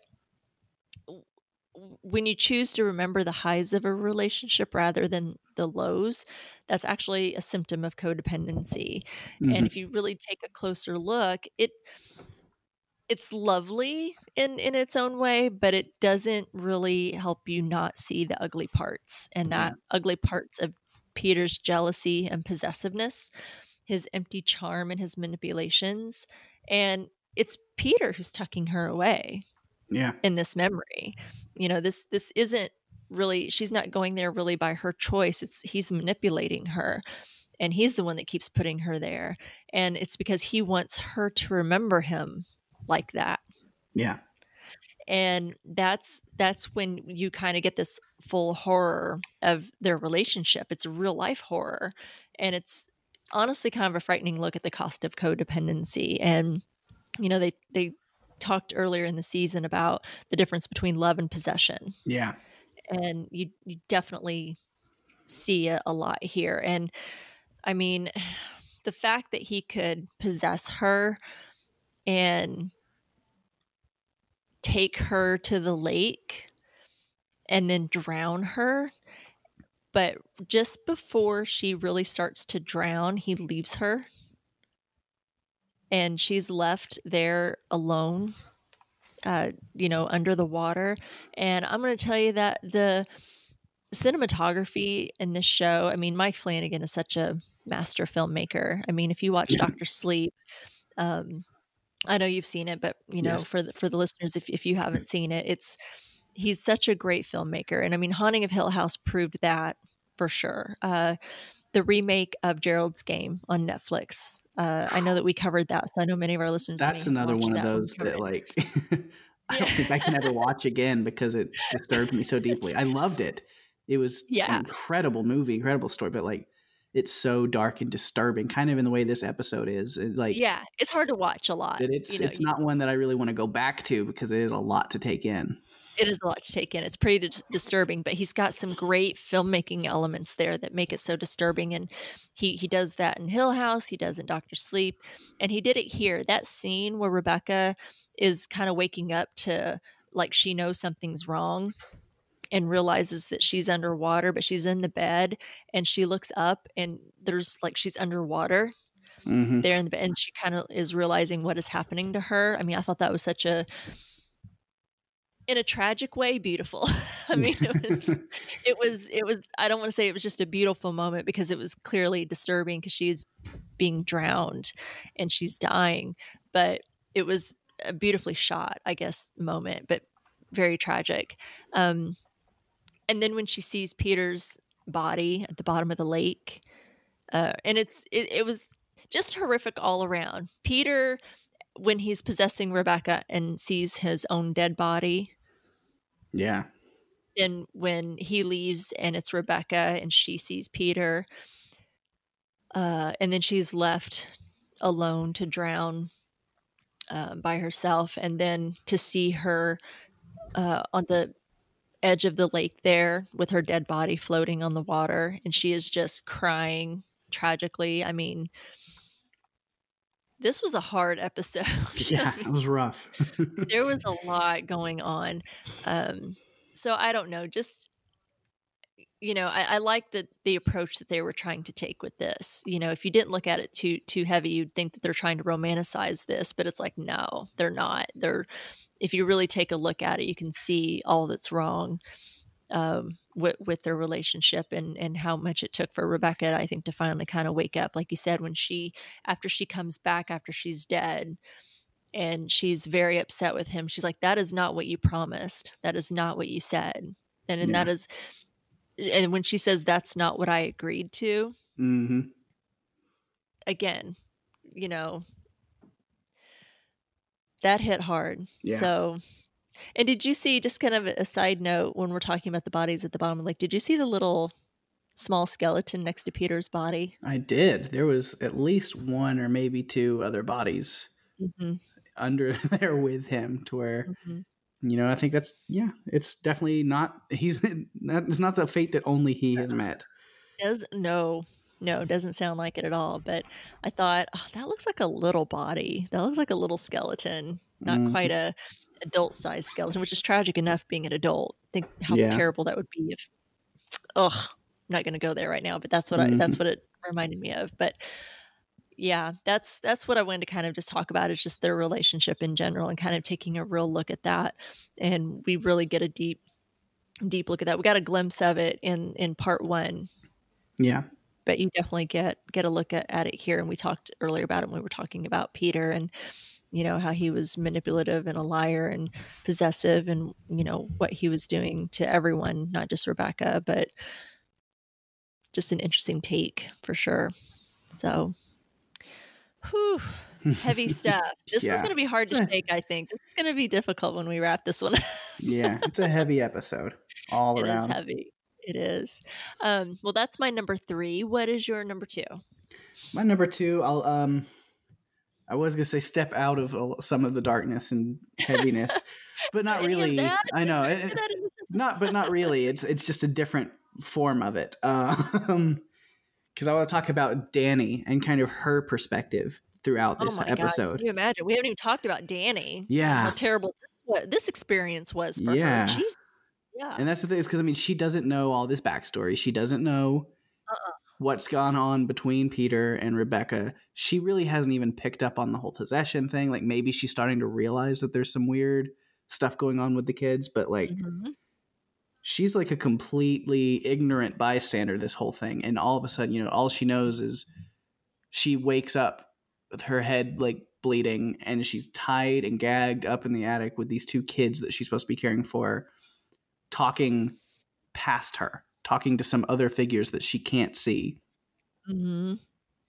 when you choose to remember the highs of a relationship rather than the lows, that's actually a symptom of codependency. Mhm. And if you really take a closer look, it it's lovely in in its own way, but it doesn't really help you not see the ugly parts and that ugly parts of Peter's jealousy and possessiveness, his empty charm and his manipulations, and it's Peter who's tucking her away yeah. in this memory. You know, this this isn't really she's not going there really by her choice. It's he's manipulating her and he's the one that keeps putting her there and it's because he wants her to remember him like that. Yeah. And that's that's when you kind of get this full horror of their relationship. It's real life horror and it's honestly kind of a frightening look at the cost of codependency and you know they they talked earlier in the season about the difference between love and possession. Yeah. and you you definitely see it a lot here. And i mean [SIGHS] the fact that he could possess her and take her to the lake and then drown her but just before she really starts to drown he leaves her and she's left there alone uh, you know under the water and i'm going to tell you that the cinematography in this show i mean mike flanagan is such a master filmmaker i mean if you watch Yeah. dr sleep um, i know you've seen it but you know Yes. for the, for the listeners if, if you haven't seen it it's he's such a great filmmaker and i mean haunting of hill house proved that for sure uh, the remake of gerald's game on netflix uh, i know that we covered that so i know many of our listeners That's another one of that those that like [LAUGHS] I don't think I can ever watch again because it [LAUGHS] disturbed me so deeply. I loved it. It was Yeah. an incredible movie, incredible story, but like it's so dark and disturbing, kind of in the way this episode is. It, like yeah it's hard to watch a lot it's you know, it's not one that I really want to go back to because it is a lot to take in. It is a lot to take in. It's pretty dis- disturbing, but he's got some great filmmaking elements there that make it so disturbing. And he he does that in Hill House. He does in Doctor Sleep, and he did it here. That scene where Rebecca is kind of waking up to like she knows something's wrong, and realizes that she's underwater, but she's in the bed and she looks up and there's like she's underwater Mm-hmm. there in the bed and she kind of is realizing what is happening to her. I mean, I thought that was such a in a tragic way beautiful. [LAUGHS] I mean, it was [LAUGHS] it was it was I don't want to say it was just a beautiful moment because it was clearly disturbing because she's being drowned and she's dying, but it was a beautifully shot, I guess, moment, but very tragic. Um and then when she sees Peter's body at the bottom of the lake, uh, and it's it, it was just horrific all around. Peter, when he's possessing Rebecca and sees his own dead body, yeah. and when he leaves and it's Rebecca and she sees Peter, uh, and then she's left alone to drown um, by herself, and then to see her uh, on the edge of the lake there with her dead body floating on the water, and she is just crying tragically. I mean, this was a hard episode. [LAUGHS] Yeah, it was rough. [LAUGHS] there was a lot going on. Um, so I don't know. Just you know, I, I like the the approach that they were trying to take with this. You know, if you didn't look at it too too heavy, you'd think that they're trying to romanticize this, but it's like no, they're not. They're if you really take a look at it, you can see all that's wrong um, with with their relationship and and how much it took for Rebecca, I think, to finally kind of wake up. Like you said, when she after she comes back after she's dead, and she's very upset with him. She's like, "That is not what you promised. That is not what you said." And, and that is, and when she says, "That's not what I agreed to," mm-hmm. again, you know, that hit hard. Yeah. So, and did you see just kind of a side note when we're talking about the bodies at the bottom? Like, did you see the little small skeleton next to Peter's body? I did. There was at least one or maybe two other bodies Mm-hmm. under [LAUGHS] there with him to where Mm-hmm. you know i think that's yeah it's definitely not he's [LAUGHS] that it's not the fate that only he has met Does no, no, doesn't sound like it at all. But I thought oh, that looks like a little body. That looks like a little skeleton, not Mhm. quite a adult sized skeleton, which is tragic enough being an adult. Think how Yeah. terrible that would be if. Ugh, I'm not going to go there right now. But that's what I. That's mm-hmm. what it reminded me of. But yeah, that's that's what I wanted to kind of just talk about is just their relationship in general and kind of taking a real look at that. And we really get a deep deep look at that. We got a glimpse of it in in part one yeah but you definitely get get a look at, at it here and we talked earlier about it when we were talking about peter and you know how he was manipulative and a liar and possessive and you know what he was doing to everyone not just rebecca but just an interesting take for sure. So whew, heavy [LAUGHS] stuff. This Yeah. was going to be hard to shake i think. This is going to be difficult when we wrap this one up [LAUGHS] yeah it's a heavy episode all around. It is around. heavy. It is. Um well that's my number three. What is your number two? My number two i'll um i was gonna say step out of some of the darkness and heaviness [LAUGHS] but not really i know it- [LAUGHS] not but not really it's it's just a different form of it um because i want to talk about dani and kind of her perspective throughout this oh my episode God, can you imagine? We haven't even talked about Dani. How yeah terrible this, what this experience was for Yeah. her. Yeah. and that's the thing is because i mean she doesn't know all this backstory she doesn't know. What's gone on between peter and rebecca she really hasn't even picked up on the whole possession thing. Like maybe she's starting to realize that there's some weird stuff going on with the kids but like Mhm. she's like a completely ignorant bystander this whole thing. And all of a sudden you know all she knows is she wakes up with her head like bleeding and she's tied and gagged up in the attic with these two kids that she's supposed to be caring for talking past her talking to some other figures that she can't see Mhm.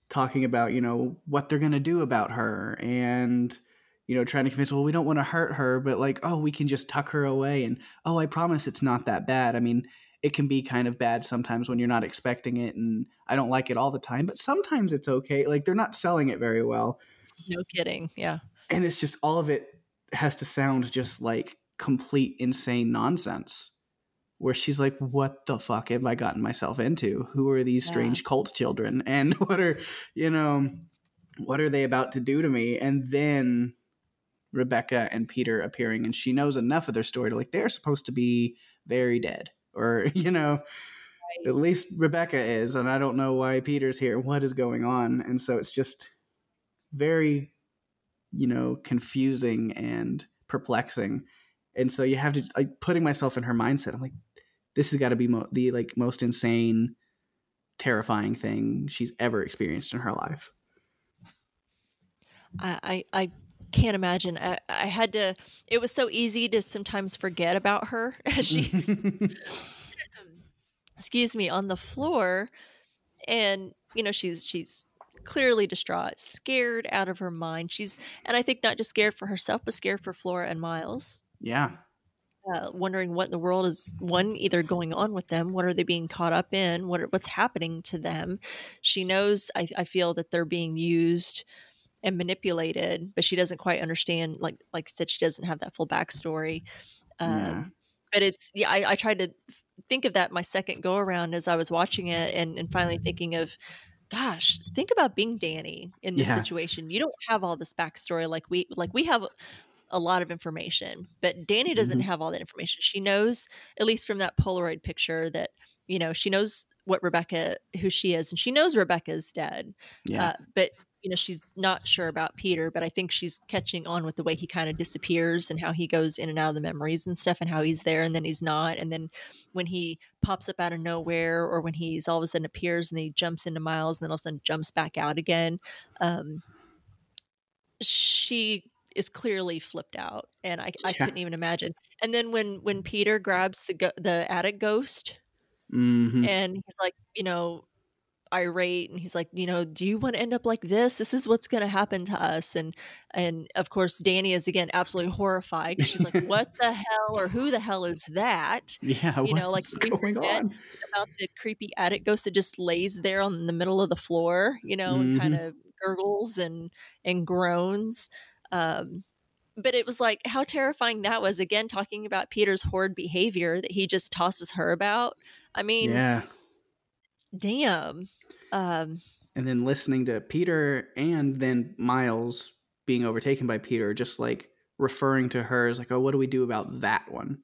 talking about you know what they're going to do about her and you know trying to convince well we don't want to hurt her but like oh we can just tuck her away and oh i promise it's not that bad i mean it can be kind of bad sometimes when you're not expecting it and i don't like it all the time but sometimes it's okay like they're not selling it very well No kidding. Yeah. and it's just all of it has to sound just like complete insane nonsense where she's like what the fuck have i gotten myself into who are these Yeah. strange cult children [LAUGHS] and what are you know what are they about to do to me and then Rebecca and Peter appearing, and she knows enough of their story to like they're supposed to be very dead, or [LAUGHS] you know, right. at least Rebecca is, and I don't know why Peter's here. What is going on? And so it's just very, you know, confusing and perplexing. And so you have to like putting myself in her mindset. I'm like, this has got to be mo- the like most insane, terrifying thing she's ever experienced in her life. I, I, I can't imagine. I, I, had to. It was so easy to sometimes forget about her [LAUGHS] as she's, [LAUGHS] excuse me, on the floor, and you know she's she's clearly distraught, scared out of her mind. She's and I think not just scared for herself, but scared for Flora and Miles. Yeah. Uh, wondering what in the world is one either going on with them what are they being caught up in what are, what's happening to them she knows I, I feel that they're being used and manipulated, but she doesn't quite understand. Like like I said, she doesn't have that full backstory. Um, yeah. But it's yeah, I, I tried to think of that my second go around as I was watching it, and and finally thinking of gosh, think about being Dani in this yeah. situation. You don't have all this backstory like we like we have a lot of information, but Dani doesn't mm-hmm. have all that information. She knows, at least from that Polaroid picture, that you know she knows what Rebecca, who she is, and she knows Rebecca's dead. Yeah. Uh, but you know she's not sure about peter but i think she's catching on with the way he kind of disappears and how he goes in and out of the memories and stuff and how he's there and then he's not and then when he pops up out of nowhere or when he's all of a sudden appears and he jumps into miles and then all of a sudden jumps back out again um, she is clearly flipped out and I, I couldn't even imagine and then when when peter grabs the the attic ghost mm-hmm. and he's like you know irate and he's like you know do you want to end up like this this is what's going to happen to us and and of course dani is again absolutely horrified she's like what [LAUGHS] the hell or who the hell is that yeah you know like we forget on? about the creepy attic ghost that just lays there on the middle of the floor you know mm-hmm. and kind of gurgles and and groans um but it was like how terrifying that was again talking about peter's horrid behavior that he just tosses her about i mean yeah damn um, and then listening to Peter and then Miles being overtaken by Peter, just like referring to her as like, oh, what do we do about that one?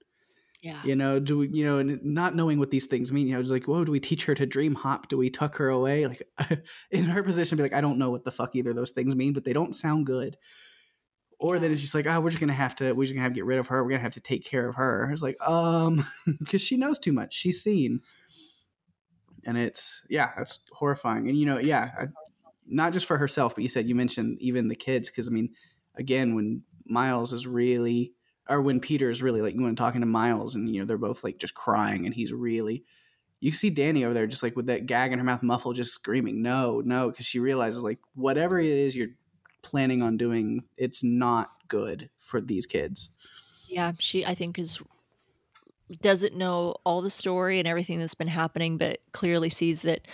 Yeah. You know, do we, you know, not knowing what these things mean, you know, like, whoa, do we teach her to dream hop? Do we tuck her away? Like, [LAUGHS] in her position, be like, I don't know what the fuck either of those things mean, but they don't sound good. Or then it's just like, oh, we're just gonna have to, we're just gonna have to get rid of her. We're gonna have to take care of her. It's like, um, [LAUGHS] because she knows too much. She's seen and it's yeah, that's horrifying. And you know, yeah, I, not just for herself, but you said you mentioned even the kids because I mean, again, when Miles is really or when Peter is really like when talking to Miles and you know they're both like just crying and he's really you see Dani over there just like with that gag in her mouth muffled just screaming no no because she realizes like whatever it is you're planning on doing it's not good for these kids yeah she I think is doesn't know all the story and everything that's been happening, but clearly sees that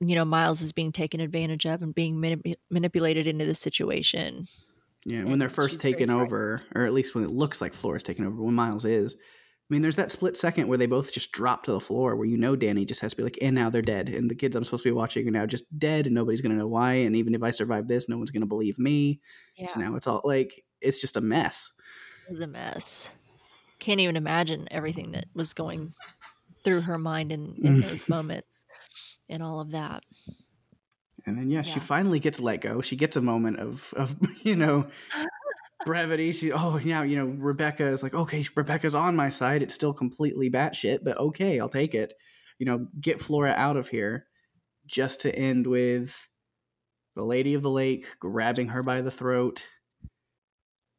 you know Miles is being taken advantage of and being manip- manipulated into the situation. Yeah, and when they're first taken over, or at least when it looks like Flora's taken over, when Miles is. I mean, there's that split second where they both just drop to the floor, where you know Dani just has to be like, and now they're dead, and the kids I'm supposed to be watching are now just dead, and nobody's gonna know why, and even if I survive this, no one's gonna believe me. Yeah. So now it's all like it's just a mess. It's a mess can't even imagine everything that was going through her mind in, in mm. those moments and all of that. And then yeah, yeah, she finally gets let go. She gets a moment of of [LAUGHS] you know brevity. She oh yeah, you know Rebecca is like okay, Rebecca's on my side. It's still completely batshit, but okay, I'll take it. You know, get Flora out of here. Just to end with the Lady of the Lake grabbing her by the throat,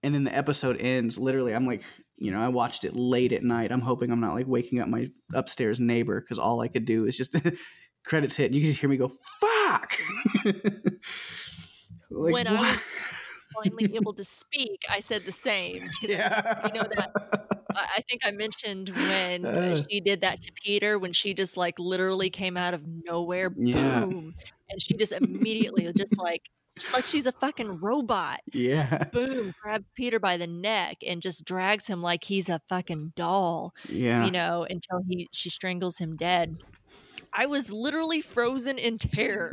and then the episode ends. Literally, I'm like you know, I watched it late at night. I'm hoping I'm not like waking up my upstairs neighbor because all I could do is just [LAUGHS] credits hit. And you can hear me go, fuck. [LAUGHS] like, when what? I was finally [LAUGHS] able to speak, I said the same. Yeah. I, you know that. I think I mentioned when uh, she did that to Peter, when she just like literally came out of nowhere, boom, and she just immediately just like like she's a fucking robot. Yeah. Boom, grabs Peter by the neck and just drags him like he's a fucking doll. Yeah. You know, until he she strangles him dead. I was literally frozen in terror.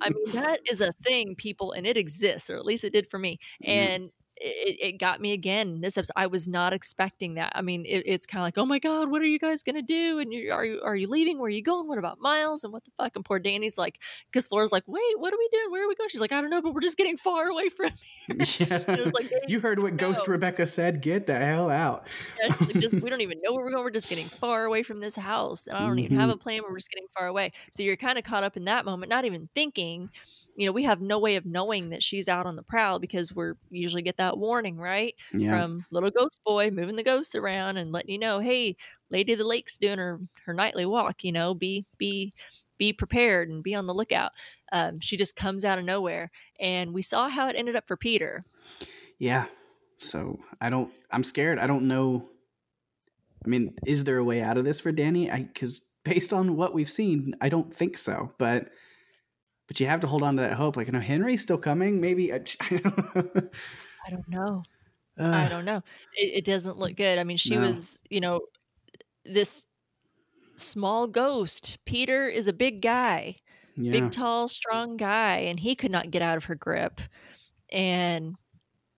I mean, that [LAUGHS] is a thing, people, and it exists, or at least it did for me. And it, it got me again. This episode, I was not expecting that. I mean, it, it's kind of like, oh my god, what are you guys gonna do? And you are you are you leaving? Where are you going? What about Miles? And what the fuck? And poor Dani's like, because Flora's like, wait, what are we doing? Where are we going? She's like, I don't know, but we're just getting far away from [LAUGHS] here. [LAUGHS] Yeah. And it was like, you heard what Ghost. Rebecca said. Get the hell out. Yeah, like, just, we don't even know where we're going. We're just getting far away from this house. And I don't even have Mhm. a plan. We're just getting far away. So you're kind of caught up in that moment, not even thinking. You know, we have no way of knowing that she's out on the prowl because we're usually get that warning, right? Yeah. From little ghost boy moving the ghosts around and letting you know, hey, Lady of the Lake's doing her her nightly walk. You know, be be be prepared and be on the lookout. Um, she just comes out of nowhere, and we saw how it ended up for Peter. Yeah. So I don't. I'm scared. I don't know. I mean, is there a way out of this for Dani? I because based on what we've seen, I don't think so. But but you have to hold on to that hope. Like, you know, Henry's still coming. Maybe I, [LAUGHS] I don't know. I don't know. I Uh, don't know. It, it doesn't look good. I mean, she No. was, you know, this small ghost. Peter is a big guy, yeah. big, tall, strong guy, and he could not get out of her grip. And,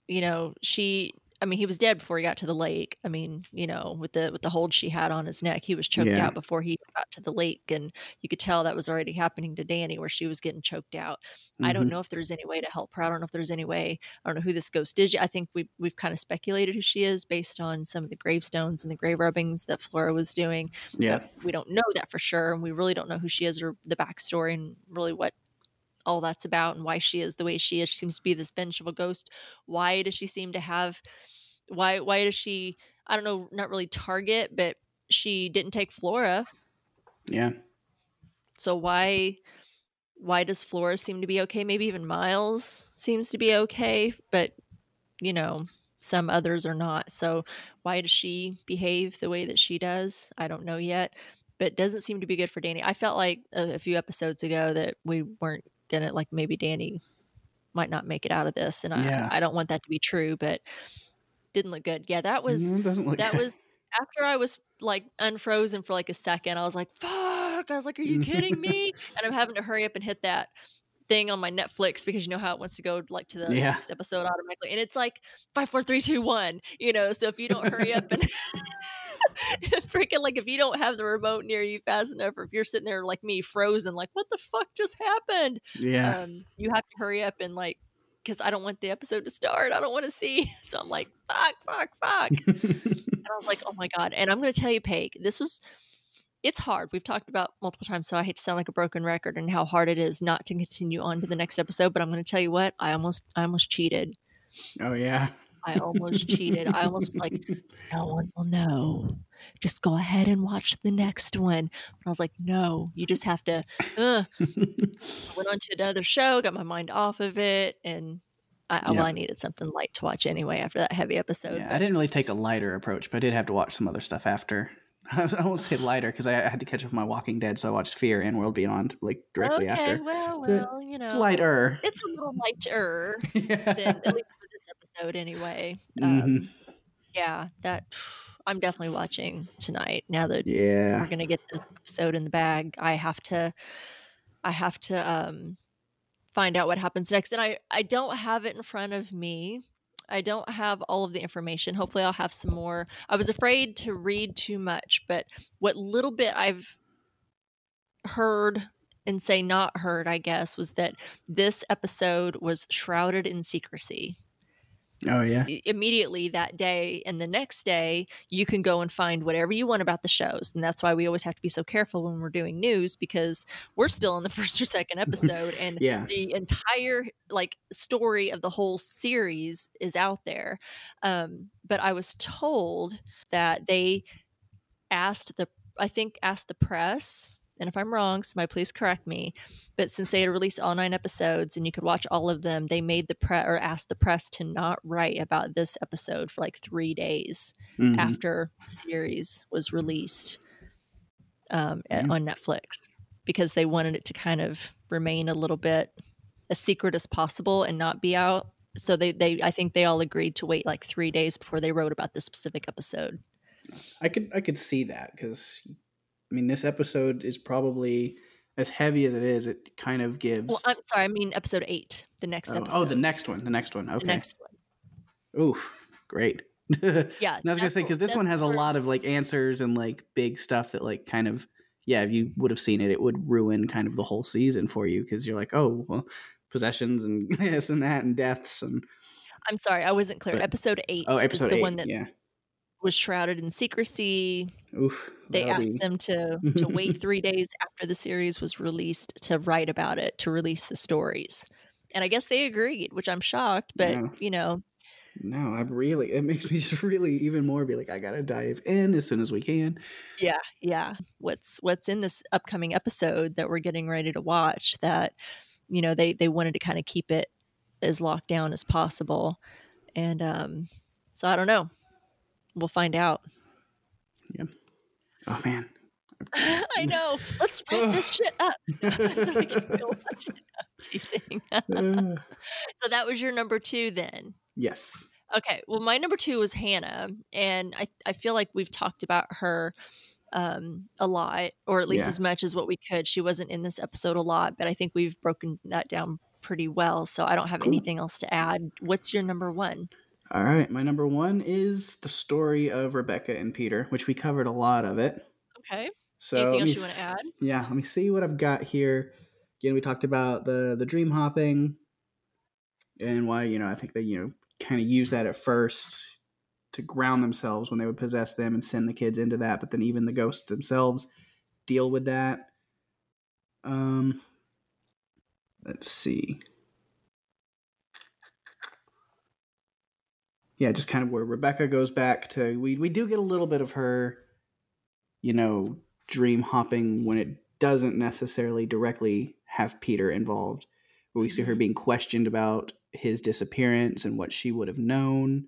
you know, she. I mean, he was dead before he got to the lake. I mean, you know, with the with the hold she had on his neck, he was choked Yeah. out before he got to the lake, and you could tell that was already happening to Dani, where she was getting choked out. I don't Mhm. know if there's any way to help her. I don't know if there's any way. I don't know who this ghost is. I think we we've kind of speculated who she is based on some of the gravestones and the grave rubbings that Flora was doing. Yeah. But we don't know that for sure, and we really don't know who she is or the backstory and really what all that's about and why she is the way she is. She seems to be this vengeful ghost. Why does she seem to have? Why why does she? I don't know. Not really target, but she didn't take Flora. Yeah. So why why does Flora seem to be okay? Maybe even Miles seems to be okay, but you know, some others are not. So why does she behave the way that she does? I don't know yet, but it doesn't seem to be good for Dani. I felt like a, a few episodes ago that we weren't gonna like maybe Dani might not make it out of this, and Yeah. I I don't want that to be true, but didn't look good. Yeah, that was Mm, that good. was after I was like unfrozen for like a second. I was like, "Fuck!" I was like, "Are you kidding [LAUGHS] me?" and I'm having to hurry up and hit that thing on my Netflix because you know how it wants to go like to the Yeah. next episode automatically, and it's like five, four, three, two, one. You know, so if you don't hurry up and [LAUGHS] [LAUGHS] [LAUGHS] freaking like if you don't have the remote near you fast enough, or if you're sitting there like me frozen, like what the fuck just happened? yeah. um, you have to hurry up and like because I don't want the episode to start. I don't want to see. [LAUGHS] So I'm like, fuck, fuck, fuck. [LAUGHS] and I was like, oh my god. And I'm going to tell you, Paige, this was. It's hard. We've talked about multiple times, so I hate to sound like a broken record and how hard it is not to continue on to the next episode. But I'm going to tell you what, I almost, I almost cheated. oh yeah. I almost cheated. I almost was like, no one will know. Just go ahead and watch the next one. But I was like, no, you just have to. Uh. I went on to another show, got my mind off of it, and I, Yeah. well, I needed something light to watch anyway after that heavy episode. yeah. I didn't really take a lighter approach, but I did have to watch some other stuff after. [LAUGHS] I won't say lighter because I had to catch up with my Walking Dead, so I watched Fear and World Beyond like directly okay, after. well, well, you know, It's lighter. it's a little lighter [LAUGHS] yeah. than at least for this episode anyway. Um, Mhm. Yeah, that I'm definitely watching tonight. Now that Yeah. we're gonna get this episode in the bag i have to i have to um find out what happens next and i i don't have it in front of me i don't have all of the information hopefully i'll have some more i was afraid to read too much but what little bit i've heard and say not heard i guess was that this episode was shrouded in secrecy Oh yeah. immediately that day and the next day you can go and find whatever you want about the shows and that's why we always have to be so careful when we're doing news because we're still in the [LAUGHS] first or second episode and [LAUGHS] Yeah. the entire like story of the whole series is out there um but i was told that they asked the i think asked the press and if i'm wrong somebody please correct me but since they had released all nine episodes and you could watch all of them they made the press or asked the press to not write about this episode for like three days Mhm. after the series was released um, at- Yeah. on netflix because they wanted it to kind of remain a little bit as secret as possible and not be out so they, they i think they all agreed to wait like three days before they wrote about this specific episode I could I could see that because I mean this episode is probably as heavy as it is. It kind of gives. well i'm sorry i mean episode eight the next oh, episode oh, the next one. The next one. Okay. the next one Oof, great. [LAUGHS] Yeah, And I was gonna say because this one has a lot of like answers and like big stuff that like kind of yeah, if you would have seen it, it would ruin kind of the whole season for you because you're like, oh, well, possessions and [LAUGHS] this and that and deaths and I'm sorry, I wasn't clear. But- episode eight oh, is episode the eight, one that yeah. was shrouded in secrecy. Oof, They asked be- them to [LAUGHS] to wait three days after the series was released to write about it, to release the stories. And I guess they agreed, which I'm shocked, but Yeah. you know, No, I'm really. It makes me [LAUGHS] just really even more be like, I gotta dive in as soon as we can. yeah, yeah. What's what's in this upcoming episode that we're getting ready to watch that, you know, they they wanted to kind of keep it as locked down as possible. And um so I don't know. We'll find out. Oh man. [LAUGHS] I know. Let's wrap this shit up. [LAUGHS] so we can go [LAUGHS] watch it. No, teasing. Uh, so that was your number two then. yes. Okay. Well, my number two was Hannah, and I I feel like we've talked about her um a lot, or at least Yeah. as much as what we could. She wasn't in this episode a lot, but I think we've broken that down pretty well. So I don't have Cool. anything else to add. What's your number one? All right. My number one is the story of Rebecca and Peter, which we covered a lot of it. Okay. So anything else you want to add? Yeah, let me see what I've got here. Again, we talked about the the dream hopping and why you know I think they you know kind of use that at first to ground themselves when they would possess them and send the kids into that, but then even the ghosts themselves deal with that. Um, let's see. Yeah, just kind of where Rebecca goes back to we we do get a little bit of her, you know, dream hopping when it doesn't necessarily directly have Peter involved. Where we see her Mhm. being questioned about his disappearance and what she would have known.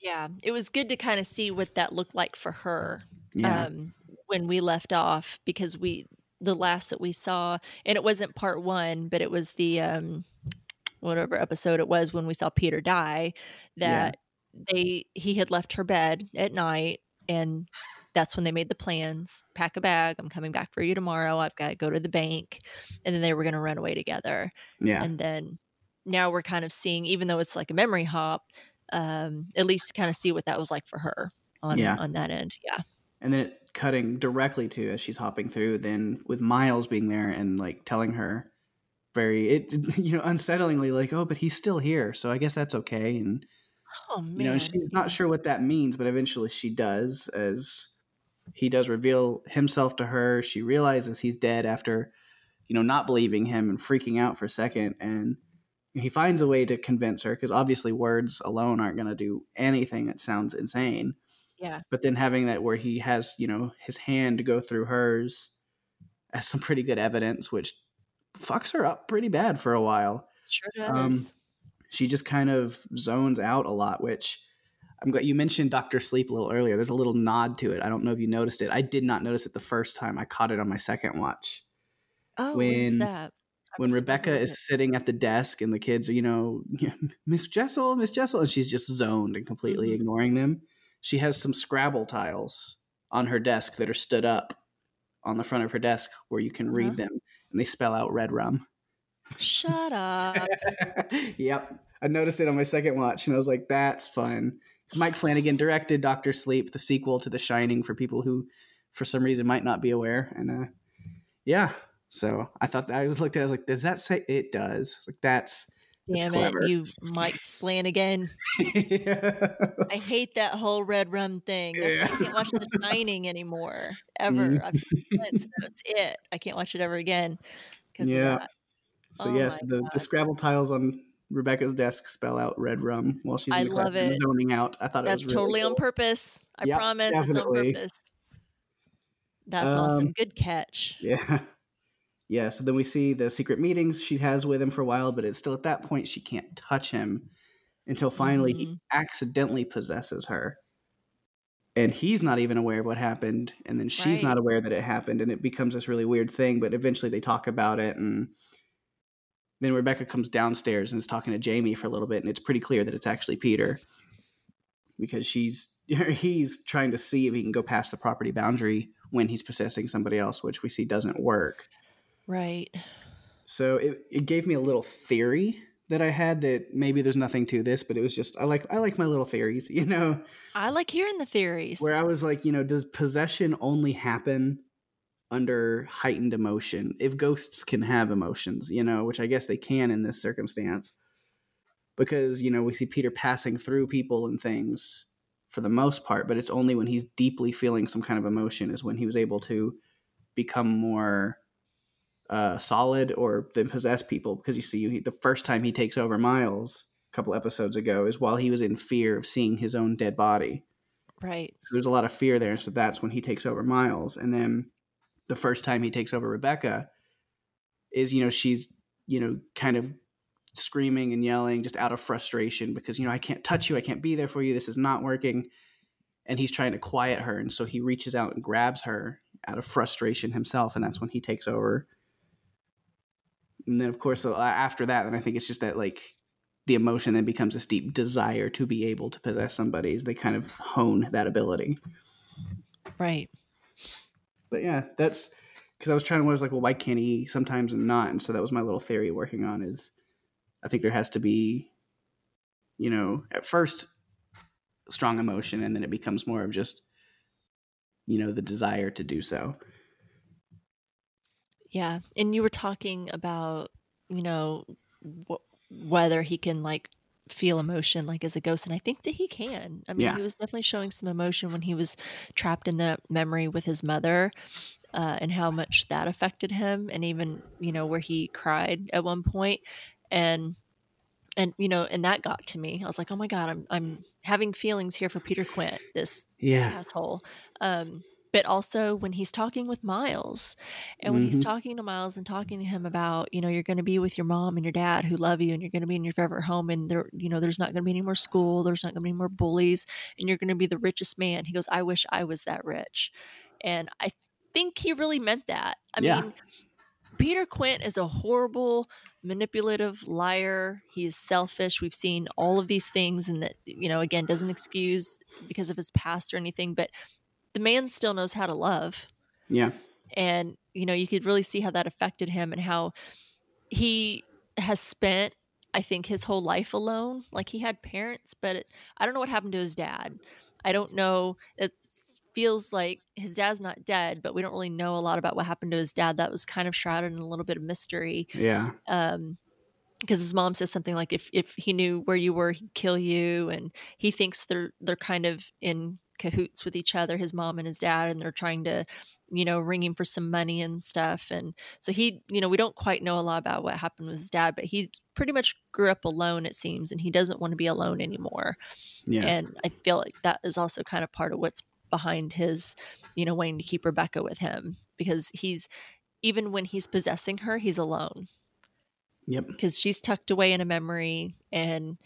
Yeah, it was good to kind of see what that looked like for her. Yeah. um, when we left off because we the last that we saw and it wasn't part one but it was the um whatever episode it was when we saw peter die that they he had left her bed at night and that's when they made the plans pack a bag i'm coming back for you tomorrow i've got to go to the bank and then they were going to run away together yeah. and then now we're kind of seeing even though it's like a memory hop um at least kind of see what that was like for her on Yeah. on that end yeah and then it cutting directly to as she's hopping through then with miles being there and like telling her very it [LAUGHS] you know unsettlingly like oh but he's still here so i guess that's okay and oh man you know she's not sure what that means but eventually she does as he does reveal himself to her. She realizes he's dead after you know not believing him and freaking out for a second and he finds a way to convince her because obviously words alone aren't going to do anything that sounds insane. Yeah. But then having that where he has you know his hand go through hers as some pretty good evidence which fucks her up pretty bad for a while. Sure does. Um, she just kind of zones out a lot which i'm glad you mentioned dr sleep a little earlier there's a little nod to it i don't know if you noticed it i did not notice it the first time i caught it on my second watch oh, when- that? When rebecca is it. sitting at the desk and the kids are you know [LAUGHS] miss jessel miss jessel and she's just zoned and completely Mhm. ignoring them she has some scrabble tiles on her desk that are stood up on the front of her desk where you can Uh-huh. read them and they spell out red rum Shut up. [LAUGHS] yep i noticed it on my second watch and i was like that's fun because mike flanagan directed dr sleep the sequel to the shining for people who for some reason might not be aware and uh yeah so i thought that i was looked at it, i was like does that say it does like that's Damn it, you Mike Flanagan. [LAUGHS] I hate that whole red rum thing. That's why I can't watch The [LAUGHS] Shining anymore. Ever. Mhm. I've seen it once. That's it. I can't watch it ever again. Because Yeah. of that. So Oh yes the, the scrabble tiles on rebecca's desk spell out red rum while she's in I the love classroom it. zoning out i thought it That's really totally on purpose. I Yep, promise it's on purpose. That's awesome. Um, Good catch. [LAUGHS] Yeah. Yeah. So then we see the secret meetings she has with him for a while, but it's still at that point she can't touch him until finally he Mhm. accidentally possesses her. And he's not even aware of what happened. And then she's Right. not aware that it happened. And it becomes this really weird thing. But eventually they talk about it. And then Rebecca comes downstairs and is talking to Jamie for a little bit. And it's pretty clear that it's actually Peter because she's [LAUGHS] he's trying to see if he can go past the property boundary when he's possessing somebody else, which we see doesn't work. Right. So it, it gave me a little theory that I had that maybe there's nothing to this, but it was just I like I like my little theories, [LAUGHS] you know. I like hearing the theories. Where I was like, you know, does possession only happen under heightened emotion? If ghosts can have emotions, you know, which I guess they can in this circumstance. Because, you know, we see Peter passing through people and things for the most part, but it's only when he's deeply feeling some kind of emotion is when he was able to become more uh, solid or then possess people. Because you see, the first time he takes over Miles a couple episodes ago is while he was in fear of seeing his own dead body. right. So there's a lot of fear there. So that's when he takes over Miles. And then the first time he takes over Rebecca is, you know, she's, you know, kind of screaming and yelling just out of frustration because, you know, I can't touch you. I can't be there for you. This is not working. And he's trying to quiet her. And so he reaches out and grabs her out of frustration himself. And that's when he takes over. And then, of course, after that, then I think it's just that, like, the emotion then becomes this deep desire to be able to possess somebody as they kind of hone that ability. Right. But yeah, that's because I was trying to was like, well, why can't he sometimes and not? And so that was my little theory working on is I think there has to be, you know, at first strong emotion and then it becomes more of just, you know, the desire to do so. Yeah. And you were talking about, you know, wh- whether he can like feel emotion like as a ghost. And I think that he can. I mean, Yeah. he was definitely showing some emotion when he was trapped in that memory with his mother. Uh, and how much that affected him, and even you know where he cried at one point, and and you know, and that got to me. I was like, oh my god, I'm I'm having feelings here for Peter Quint, this Yeah. asshole. Um, but also when he's talking with Miles, and when he's Mhm. talking to Miles and talking to him about, you know, you're going to be with your mom and your dad who love you, and you're going to be in your favorite home, and there, you know, there's not going to be any more school, there's not going to be any more bullies, and you're going to be the richest man. He goes, I wish I was that rich, and I think he really meant that. I Yeah. mean, Peter Quint is a horrible, manipulative liar. He is selfish. We've seen all of these things, and that, you know, again, doesn't excuse because of his past or anything, but the man still knows how to love. Yeah. And, you know, you could really see how that affected him and how he has spent, I think, his whole life alone. Like he had parents, but it, I don't know what happened to his dad. I don't know. It feels like his dad's not dead, but we don't really know a lot about what happened to his dad. That was kind of shrouded in a little bit of mystery. Yeah. Um, because his mom says something like, "If if he knew where you were, he'd kill you," and he thinks they're they're kind of in cahoots with each other, his mom and his dad, and they're trying to, you know, ring him for some money and stuff. And so he, you know, we don't quite know a lot about what happened with his dad, but he pretty much grew up alone, it seems, and he doesn't want to be alone anymore. Yeah. And I feel like that is also kind of part of what's behind his, you know, wanting to keep Rebecca with him because he's even when he's possessing her, he's alone Yep. because she's tucked away in a memory and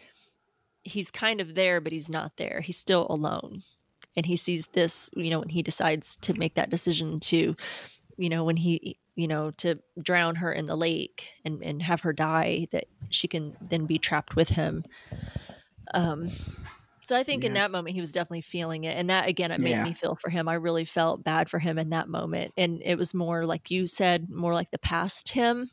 he's kind of there, but he's not there. He's still alone. And he sees this, you know, when he decides to make that decision to, you know, when he, you know, to drown her in the lake and, and have her die, that she can then be trapped with him. Um, so I think in that moment he was definitely feeling it, and that again it made Yeah. me feel for him. I really felt bad for him in that moment, and it was more like you said, more like the past him,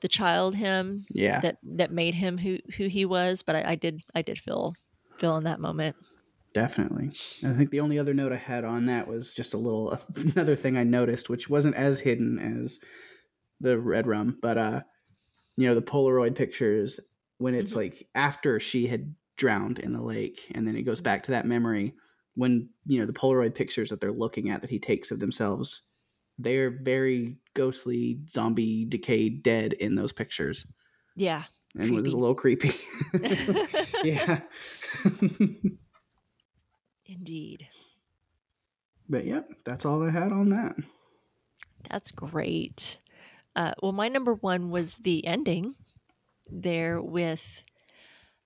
the child him Yeah. that that made him who who he was. But I, I did I did feel feel in that moment. Definitely. I think the only other note I had on that was just a little [LAUGHS] another thing I noticed, which wasn't as hidden as the red rum, but uh, you know, the Polaroid pictures when it's Mhm. like after she had drowned in the lake, and then it goes back to that memory when you know the Polaroid pictures that they're looking at that he takes of themselves. They're very ghostly, zombie, decayed, dead in those pictures, Yeah. and it was a little creepy. [LAUGHS] [LAUGHS] yeah. Indeed. but yep, that's all I had on that. That's great. Uh, well, my number one was the ending there with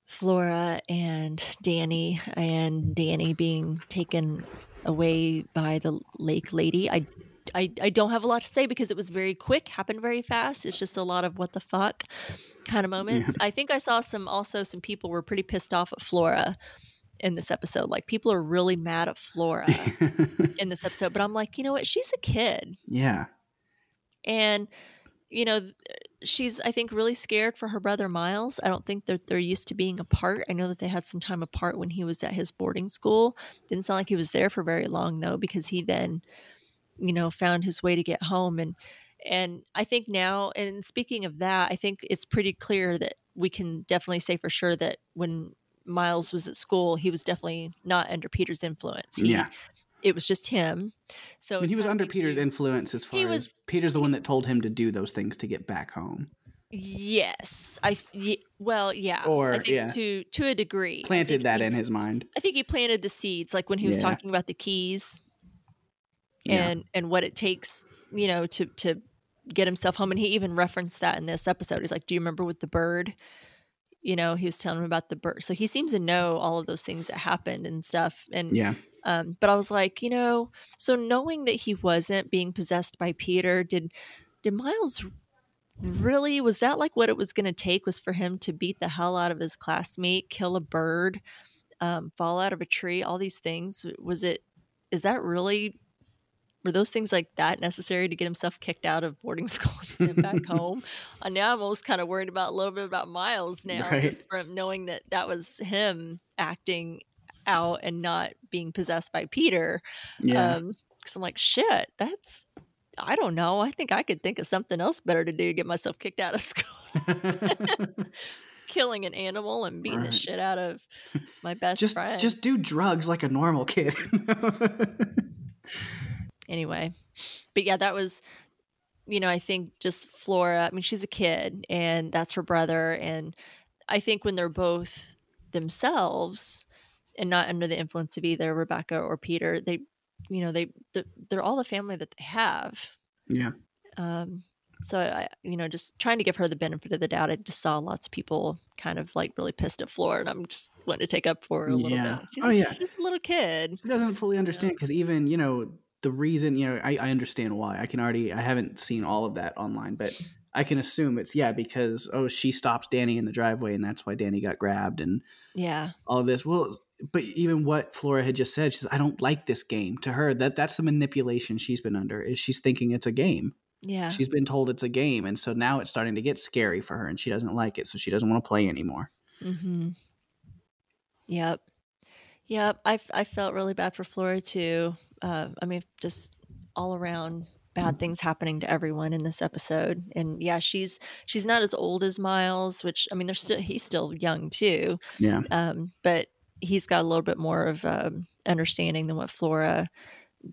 Flora and Dani, and Dani being taken away by the lake lady. I, I, I don't have a lot to say because it was very quick, happened very fast. It's just a lot of what the fuck kind of moments. I think I saw some also some people were pretty pissed off at Flora in this episode. Like people are really mad at Flora [LAUGHS] in this episode, but I'm like, you know what? She's a kid yeah. and you know she's I think really scared for her brother Miles. I don't think that they're used to being apart. I know that they had some time apart when he was at his boarding school. Didn't sound like he was there for very long though, because he then, you know, found his way to get home and and I think now and speaking of that, I think it's pretty clear that we can definitely say for sure that when Miles was at school, he was definitely not under Peter's influence. He, yeah. It was just him. So I mean, he was under Peter's influence as far He as was- Peter's the one that told him to do those things to get back home. Yes, I well, yeah, Or, I think yeah. to to a degree Planted that he- in his mind. I think he planted the seeds, like when he was Yeah. talking about the keys Yeah. and and what it takes, you know, to to get himself home. And he even referenced that in this episode. He's like, "Do you remember with the bird?" You know, he was telling him about the bird, so he seems to know all of those things that happened and stuff. And Yeah. um, but I was like, you know, so knowing that he wasn't being possessed by Peter, did did Miles really was that like what it was going to take was for him to beat the hell out of his classmate, kill a bird, um, fall out of a tree, all these things? Was it? Is that really? Were those things like that necessary to get himself kicked out of boarding [LAUGHS] school and sent back [LAUGHS] home? Uh, now I'm almost kind of worried about a little bit about Miles now, Right. just from knowing that that was him acting out and not being possessed by Peter. Yeah. Um, because I'm like, shit, that's I don't know. I think I could think of something else better to do to get myself kicked out of [LAUGHS] school. Killing an animal and beating Right. the shit out of my best just friend. just do drugs like a normal kid. Anyway. But yeah, that was you know, I think just Flora, I mean, she's a kid and that's her brother. And I think when they're both themselves and not under the influence of either Rebecca or Peter, they, you know, they, they're, they're all the family that they have. yeah. Um, so I, you know, just trying to give her the benefit of the doubt. I just saw lots of people kind of like really pissed at Flora, and I'm just wanting to take up for her a little Yeah. bit. She's, Oh, yeah. she's a little kid. She doesn't fully understand because even you know the reason you know I, I understand why. I can already I haven't seen all of that online but I can assume it's yeah because oh she stopped Dani in the driveway and that's why Dani got grabbed and Yeah, all this. Well but even what Flora had just said she says I don't like this game. To her that that's the manipulation she's been under is she's thinking it's a game. Yeah, she's been told it's a game and so now it's starting to get scary for her and she doesn't like it so she doesn't want to play anymore. Mm-hmm. Yep, yep. I felt really bad for Flora too. Uh, I mean, just all around bad things happening to everyone in this episode. And yeah, she's she's not as old as Miles, which I mean, they're still he's still young too. yeah um, but he's got a little bit more of um, understanding than what Flora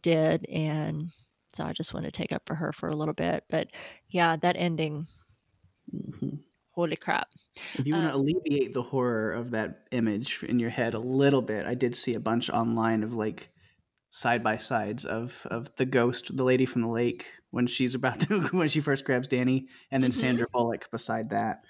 did, and so I just want to take up for her for a little bit. But yeah, that ending, Mhm. holy crap! If you want to Um, alleviate the horror of that image in your head a little bit, I did see a bunch online of like side by sides of of the ghost, the lady from the lake, when she's about to [LAUGHS] when she first grabs Dani, and then Mhm. Sandra Bullock beside that.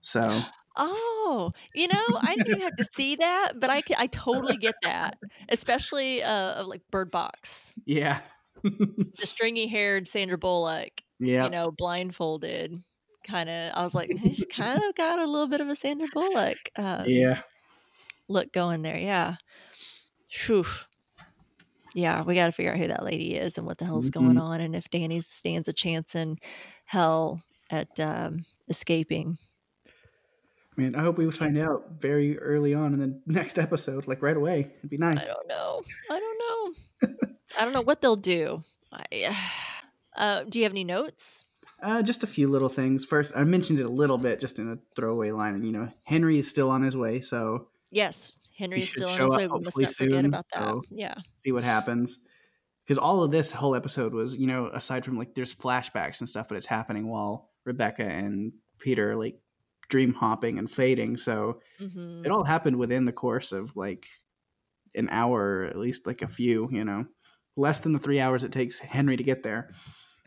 So Oh, you know, I didn't even have to see that, but I I totally get that, especially uh, like Bird Box, yeah, the stringy haired Sandra Bullock, yeah, you know, blindfolded. Kind of, I was like, she kind of got a little bit of a Sandra Bullock. Um, yeah. look going there. Yeah. Phew. Yeah, we got to figure out who that lady is and what the hell's going Mhm. on, and if Dani stands a chance in hell at um, escaping. I mean, I hope we find out very early on in the [LAUGHS] next episode, like right away. It'd be nice. I don't know. I don't know. [LAUGHS] I don't know what they'll do. I, [SIGHS] uh, do you have any notes? Uh, just a few little things. First, I mentioned it a little bit, just in a throwaway line. And you know, Henry is still on his way, so Yes, Henry is should still on his way. We must not forget soon, about that. so- Yeah. see what happens. Because all of this whole episode was, you know, aside from like there's flashbacks and stuff, but it's happening while Rebecca and Peter are like dream hopping and fading. So hmm it all happened within the course of like an hour, or at least like a few, you know, less than the three hours it takes Henry to get there.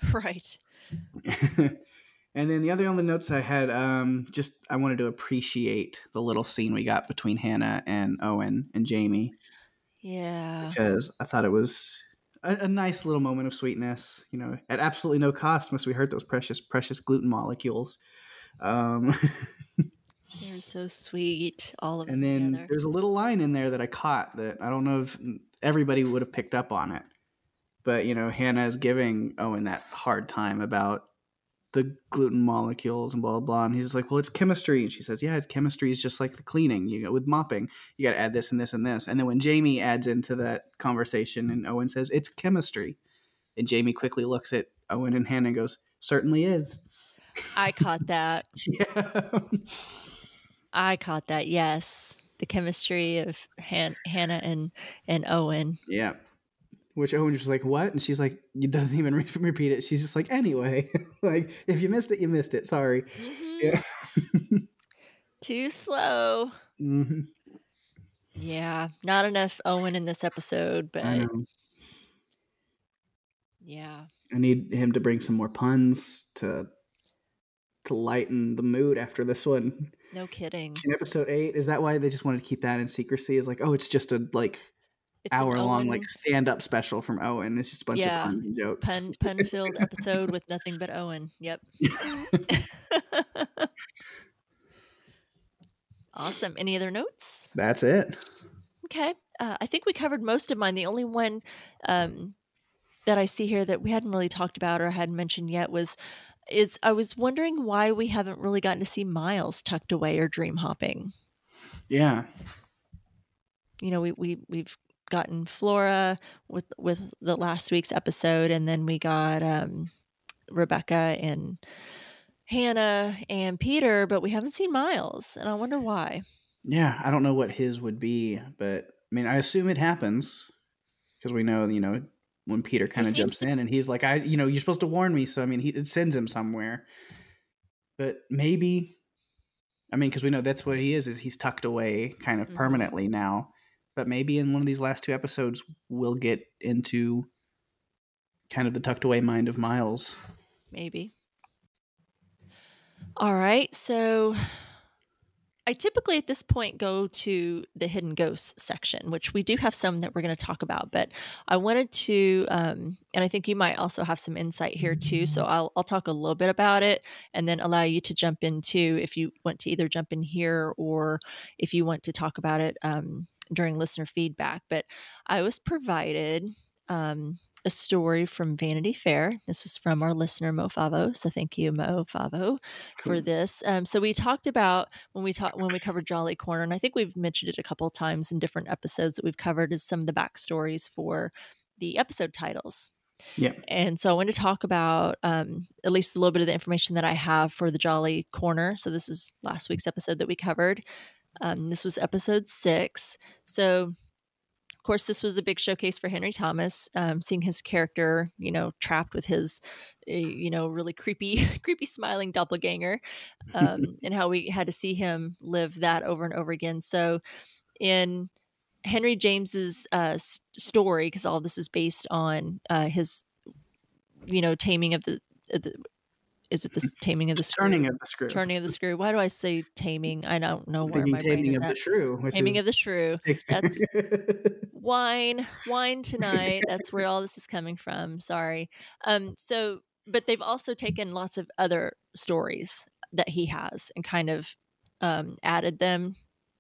[LAUGHS] Right. [LAUGHS] and then the other only notes I had, um, just I wanted to appreciate the little scene we got between Hannah and Owen and Jamie Yeah. because I thought it was a, a nice little moment of sweetness. You know, at absolutely no cost must we hurt those precious, precious gluten molecules. Um, [LAUGHS] They're so sweet. All of and them And then there's a little line in there that I caught that I don't know if everybody would have picked up on it. But, you know, Hannah is giving Owen that hard time about the gluten molecules and blah blah blah. And he's like, well, it's chemistry. And she says, yeah, chemistry is just like the cleaning. You know, with mopping, you got to add this and this and this. And then when Jamie adds into that conversation, and Owen says it's chemistry, and Jamie quickly looks at Owen and Hannah and goes, certainly is. I caught that. [LAUGHS] yeah. I caught that. Yes, the chemistry of Han- Hannah and and Owen. Yeah. Which Owen was just like, what? And she's like, it doesn't even re- repeat it. She's just like, anyway, [LAUGHS] like if you missed it, you missed it. Sorry. Mhm. Yeah. [LAUGHS] Too slow. hmm Yeah, not enough Owen in this episode, but I yeah. I need him to bring some more puns to to lighten the mood after this one. No kidding. In episode eight, is that why they just wanted to keep that in secrecy? Is like, oh, it's just a like hour long Owen like stand up special from Owen. It's just a bunch Yeah. of puns and jokes. pun pun filled episode with nothing but Owen. Yep. [LAUGHS] awesome. Any other notes? That's it. Okay. Uh, I think we covered most of mine. The only one um, that I see here that we hadn't really talked about or hadn't mentioned yet was is I was wondering why we haven't really gotten to see Miles tucked away or dream hopping. Yeah. You know, we we we've gotten Flora with with the last week's episode, and then we got um, Rebecca and Hannah and Peter, but we haven't seen Miles, and I wonder why. Yeah. I don't know what his would be, but I mean, I assume it happens because we know, you know, when Peter kind of jumps in and he's like, I, you know, you're supposed to warn me. So, I mean, he, it sends him somewhere. But maybe, I mean, because we know that's what he is, is he's tucked away kind of Mhm. permanently now. But maybe in one of these last two episodes, we'll get into kind of the tucked away mind of Miles. maybe. All right, so I typically at this point go to the hidden ghosts section, which we do have some that we're going to talk about. But I wanted to, um, and I think you might also have some insight here too. So I'll I'll talk a little bit about it, and then allow you to jump in too if you want to either jump in here or if you want to talk about it um, during listener feedback. But I was provided. Um, a story from Vanity Fair. This was from our listener Mo Favo, so thank you Mo Favo for this. Um, so we talked about when we talked when we covered Jolly Corner, and I think we've mentioned it a couple times in different episodes that we've covered is some of the backstories for the episode titles. Yeah. And so I want to talk about um, at least a little bit of the information that I have for the Jolly Corner. So this is last week's episode that we covered. Um, this was episode six. So of course, this was a big showcase for Henry Thomas, um, seeing his character, you know, trapped with his, uh, you know, really creepy, [LAUGHS] creepy smiling doppelganger, [LAUGHS] um, and how we had to see him live that over and over again. So, in Henry James's uh, story, because all this is based on uh, his, you know, taming of the, the is it the taming of the screw? Turning of the screw. turning of the screw. Why do I say taming? I don't know where my brain taming is of at. the shrew. Taming of the shrew Shakespeare. [LAUGHS] wine wine tonight that's where all this is coming from sorry um so but they've also taken lots of other stories that he has and kind of um added them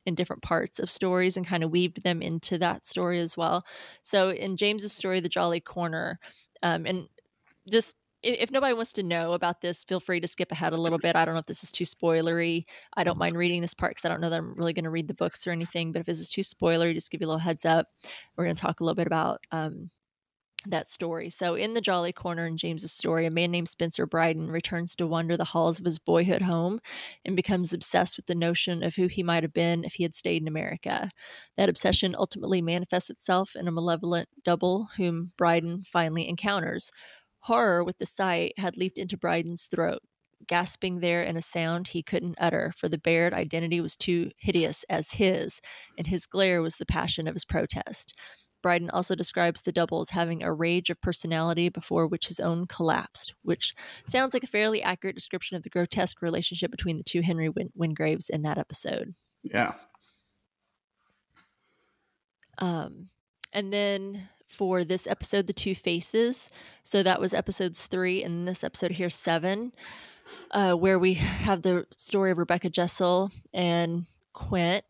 in different parts of stories and kind of weaved them into that story as well so in james's story the jolly corner um and just if, if nobody wants to know about this feel free to skip ahead a little bit i don't know if this is too spoilery I don't mind reading this part because I don't know that I'm really going to read the books or anything. But if this is too spoilery, just give you a little heads up. We're going to talk a little bit about um, that story. So, in the Jolly Corner in James's story, a man named Spencer Brydon returns to wander the halls of his boyhood home and becomes obsessed with the notion of who he might have been if he had stayed in America. That obsession ultimately manifests itself in a malevolent double whom Brydon finally encounters. Horror with the sight had leaped into Brydon's throat gasping there in a sound he couldn't utter, for the bared identity was too hideous as his, and his glare was the passion of his protest. Brydon also describes the double as having a rage of personality before which his own collapsed, which sounds like a fairly accurate description of the grotesque relationship between the two Henry Win- Wingraves in that episode. yeah. Um, and then for this episode, the two faces. So that was episodes three, and this episode here seven, uh, where we have the story of Rebecca Jessel and Quint.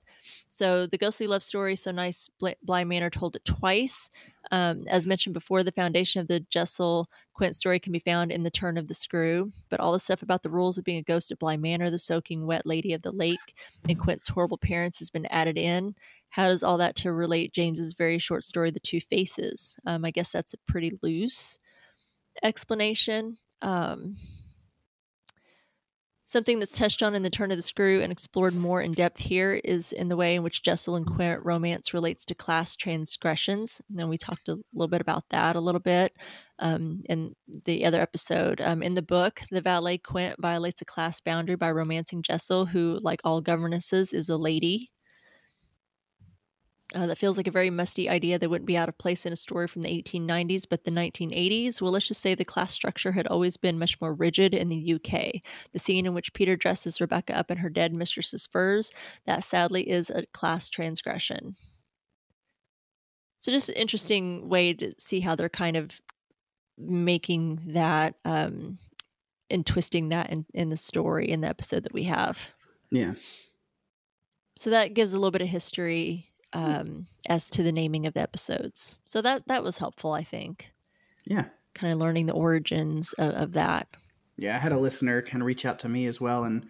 So the ghostly love story, so nice, Bly Manor told it twice. Um, as mentioned before, the foundation of the Jessel Quint story can be found in the turn of the screw. But all the stuff about the rules of being a ghost at Bly Manor, the soaking wet lady of the lake, and Quint's horrible parents has been added in. How does all that to relate James's very short story, The Two Faces? Um, I guess that's a pretty loose explanation. Um, Something that's touched on in The Turn of the Screw and explored more in depth here is in the way in which Jessel and Quint romance relates to class transgressions. And then we talked a little bit about that a little bit um, in the other episode. Um, in the book, the valet Quint violates a class boundary by romancing Jessel, who, like all governesses, is a lady. Uh, that feels like a very musty idea that wouldn't be out of place in a story from the 1890s, but the 1980s. Well, let's just say the class structure had always been much more rigid in the UK. The scene in which Peter dresses Rebecca up in her dead mistress's furs, that sadly is a class transgression. So, just an interesting way to see how they're kind of making that um, and twisting that in, in the story in the episode that we have. Yeah. So that gives a little bit of history um, as to the naming of the episodes. So that that was helpful, I think. Yeah. Kind of learning the origins of, of that. Yeah, I had a listener kind of reach out to me as well and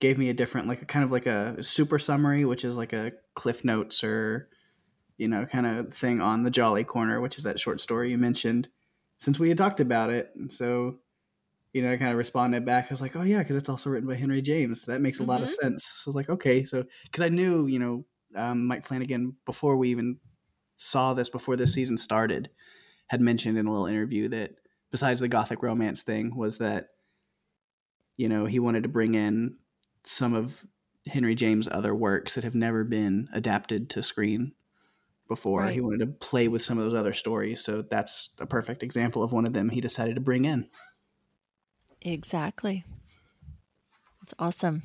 gave me a different, like a kind of like a super summary, which is like a Cliff Notes or you know kind of thing on the Jolly Corner, which is that short story you mentioned. Since we had talked about it, and so you know, I kind of responded back. I was like, "Oh yeah, because it's also written by Henry James. That makes a mm-hmm. lot of mm-hmm. sense." So I was like, "Okay," so because I knew, you know, um, Mike Flanagan, before we even saw this, before this season started, had mentioned in a little interview that besides the gothic romance thing, was that you know he wanted to bring in some of Henry James' other works that have never been adapted to screen before. Right. He wanted to play with some of those other stories, so that's a perfect example of one of them he decided to bring in. Exactly. It's awesome.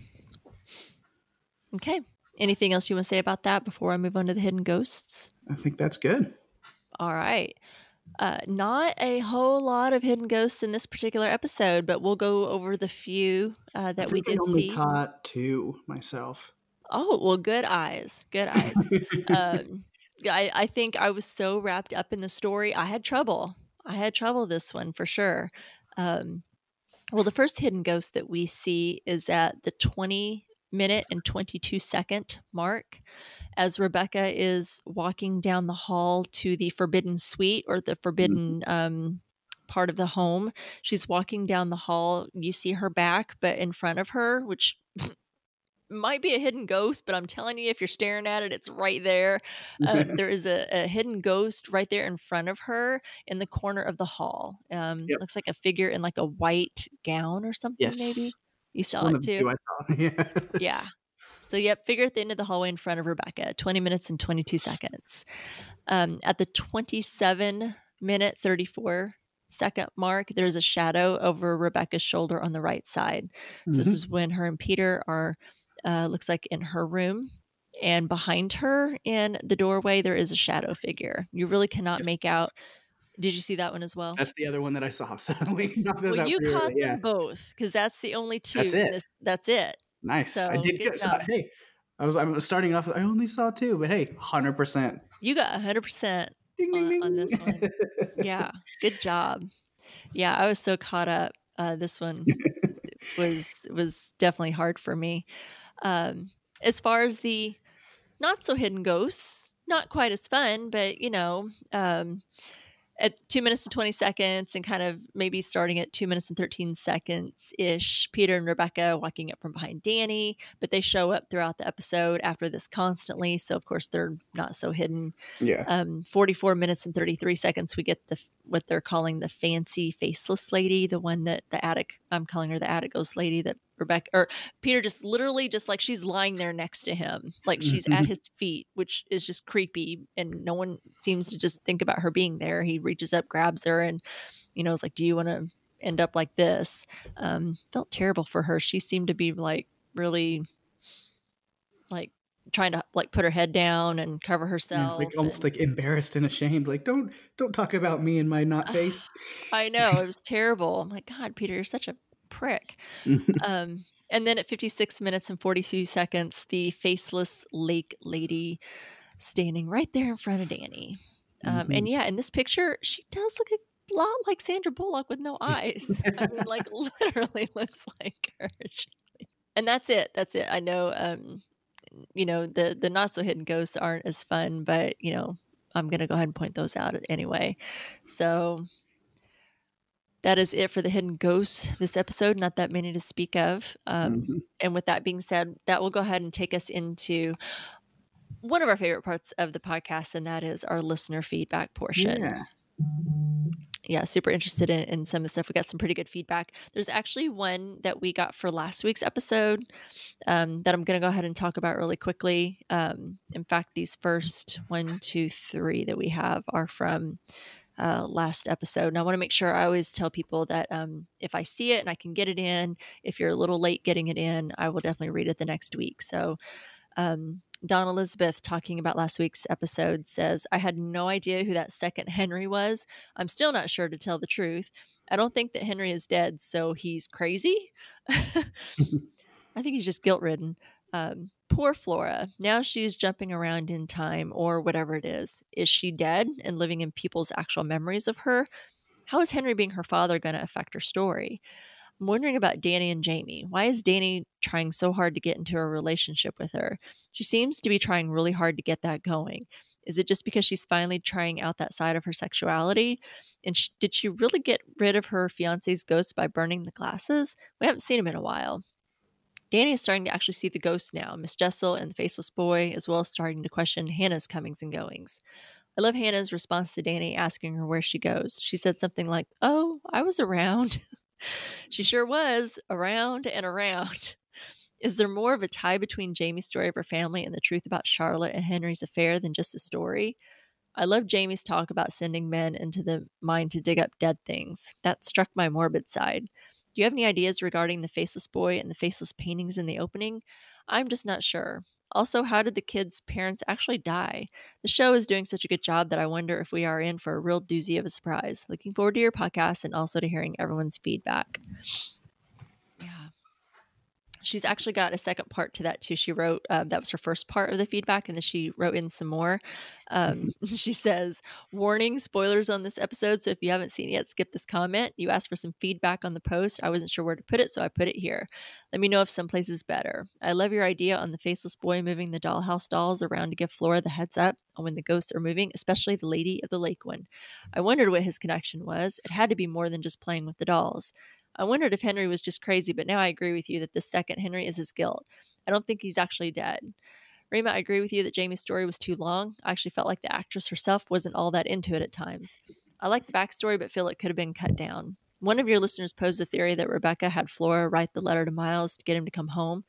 Okay, Anything else you want to say about that before I move on to the hidden ghosts? I think that's good. All right. Uh, not a whole lot of hidden ghosts in this particular episode, but we'll go over the few uh, that we did see. I only see. Caught two myself. Oh well, good eyes, good eyes. [LAUGHS] um, I, I think I was so wrapped up in the story, I had trouble. I had trouble this one for sure. Um, well, the first hidden ghost that we see is at the 20 minute and 22 second mark as Rebecca is walking down the hall to the forbidden suite or the forbidden mm-hmm. um, part of the home. She's walking down the hall. You see her back, but in front of her, which [LAUGHS] might be a hidden ghost, but I'm telling you, if you're staring at it, it's right there. Uh, [LAUGHS] there is a, a, hidden ghost right there in front of her in the corner of the hall. Um, yep. Looks like a figure in like a white gown or something, yes. maybe. You saw One it too. Saw. [LAUGHS] yeah. yeah. So, yep, figure at the end of the hallway in front of Rebecca, 20 minutes and 22 seconds. Um, at the 27 minute, 34 second mark, there's a shadow over Rebecca's shoulder on the right side. So, mm-hmm. this is when her and Peter are, uh, looks like in her room. And behind her in the doorway, there is a shadow figure. You really cannot yes. make out did you see that one as well? That's the other one that I saw. [LAUGHS] So we knocked those well, you caught them yeah. both because that's the only two. That's it. that's it. Nice. So, I did get. So, hey, I was. I'm starting off. I only saw two, but hey, hundred percent. You got hundred percent on, on this one. yeah, good job. Yeah, I was so caught up. Uh, this one [LAUGHS] was was definitely hard for me. Um, as far as the not so hidden ghosts, not quite as fun, but you know, um, at two minutes and 20 seconds and kind of maybe starting at two minutes and 13 seconds ish, Peter and Rebecca walking up from behind Dani, but they show up throughout the episode after this constantly. So, of course, they're not so hidden. Yeah. Um, 44 minutes and 33 seconds, we get the what they're calling the fancy faceless lady, the one that the attic, I'm calling her the attic ghost lady that Rebecca or Peter just literally just like she's lying there next to him, like she's at mm-hmm. his feet, which is just creepy. And no one seems to just think about her being there. He reaches up, grabs her, and you know, is like, "Do you want to end up like this?" Um, felt terrible for her. She seemed to be like really, like trying to like put her head down and cover herself yeah, like almost and, like embarrassed and ashamed like don't don't talk about me and my not [SIGHS] face i know it was terrible i'm like god peter you're such a prick. [LAUGHS] um, And then at 56 minutes and 42 seconds, the faceless lake lady standing right there in front of Dani. Um, And yeah, in this picture, she does look a lot like Sandra Bullock with no [LAUGHS] eyes. I mean, like [LAUGHS] literally looks like her. And that's it. That's it. I know. Um, you know the the not so hidden ghosts aren't as fun, but you know I'm gonna go ahead and point those out anyway. So that is it for the hidden ghosts this episode. Not that many to speak of. Um, Mhm. And with that being said, that will go ahead and take us into one of our favorite parts of the podcast, and that is our listener feedback portion. Yeah. Yeah, super interested in, in some of the stuff. We got some pretty good feedback. There's actually one that we got for last week's episode um, that I'm going to go ahead and talk about really quickly. Um, in fact, these first one, two, three that we have are from uh, last episode. And I want to make sure I always tell people that um, if I see it and I can get it in, if you're a little late getting it in, I will definitely read it the next week. So, um, Don Elizabeth talking about last week's episode says, I had no idea who that second Henry was. I'm still not sure to tell the truth. I don't think that Henry is dead, so he's crazy. [LAUGHS] [LAUGHS] I think he's just guilt ridden. Um, poor Flora. Now she's jumping around in time or whatever it is. Is she dead and living in people's actual memories of her? How is Henry being her father going to affect her story? I'm wondering about Dani and Jamie. Why is Dani trying so hard to get into a relationship with her? She seems to be trying really hard to get that going. Is it just because she's finally trying out that side of her sexuality? And did she really get rid of her fiance's ghost by burning the glasses? We haven't seen him in a while. Dani is starting to actually see the ghosts now, Miss Jessel and the faceless boy, as well as starting to question Hannah's comings and goings. I love Hannah's response to Dani asking her where she goes. She said something like, Oh, I was around. [LAUGHS] she sure was around and around. [LAUGHS] Is there more of a tie between Jamie's story of her family and the truth about Charlotte and Henry's affair than just a story? I love Jamie's talk about sending men into the mine to dig up dead things. That struck my morbid side. Do you have any ideas regarding the faceless boy and the faceless paintings in the opening? I'm just not sure. Also, how did the kids' parents actually die? The show is doing such a good job that I wonder if we are in for a real doozy of a surprise. Looking forward to your podcast and also to hearing everyone's feedback. She's actually got a second part to that too. She wrote um, that was her first part of the feedback, and then she wrote in some more. Um, [LAUGHS] she says, "Warning: spoilers on this episode. So if you haven't seen it yet, skip this comment. You asked for some feedback on the post. I wasn't sure where to put it, so I put it here. Let me know if some place is better. I love your idea on the faceless boy moving the dollhouse dolls around to give Flora the heads up on when the ghosts are moving, especially the lady of the lake one. I wondered what his connection was. It had to be more than just playing with the dolls." I wondered if Henry was just crazy, but now I agree with you that the second Henry is his guilt. I don't think he's actually dead. Rima, I agree with you that Jamie's story was too long. I actually felt like the actress herself wasn't all that into it at times. I like the backstory, but feel it could have been cut down. One of your listeners posed the theory that Rebecca had Flora write the letter to Miles to get him to come home.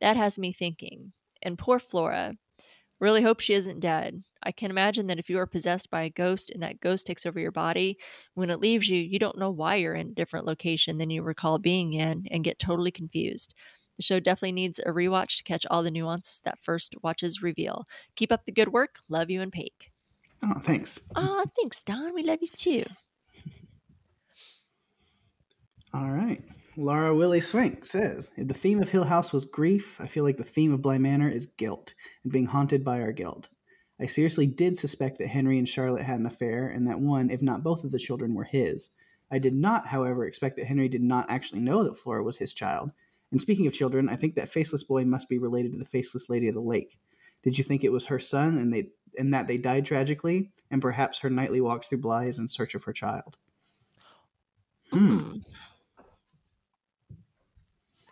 That has me thinking. And poor Flora. Really hope she isn't dead. I can imagine that if you are possessed by a ghost and that ghost takes over your body, when it leaves you, you don't know why you're in a different location than you recall being in and get totally confused. The show definitely needs a rewatch to catch all the nuances that first watches reveal. Keep up the good work. Love you and Paik. Oh, thanks. Oh, thanks, Don. We love you too. All right. Laura Willie Swink says, if the theme of Hill House was grief, I feel like the theme of Bly Manor is guilt and being haunted by our guilt. I seriously did suspect that Henry and Charlotte had an affair and that one, if not both of the children, were his. I did not, however, expect that Henry did not actually know that Flora was his child. And speaking of children, I think that faceless boy must be related to the faceless lady of the lake. Did you think it was her son and they and that they died tragically, and perhaps her nightly walks through Bly is in search of her child? Hmm.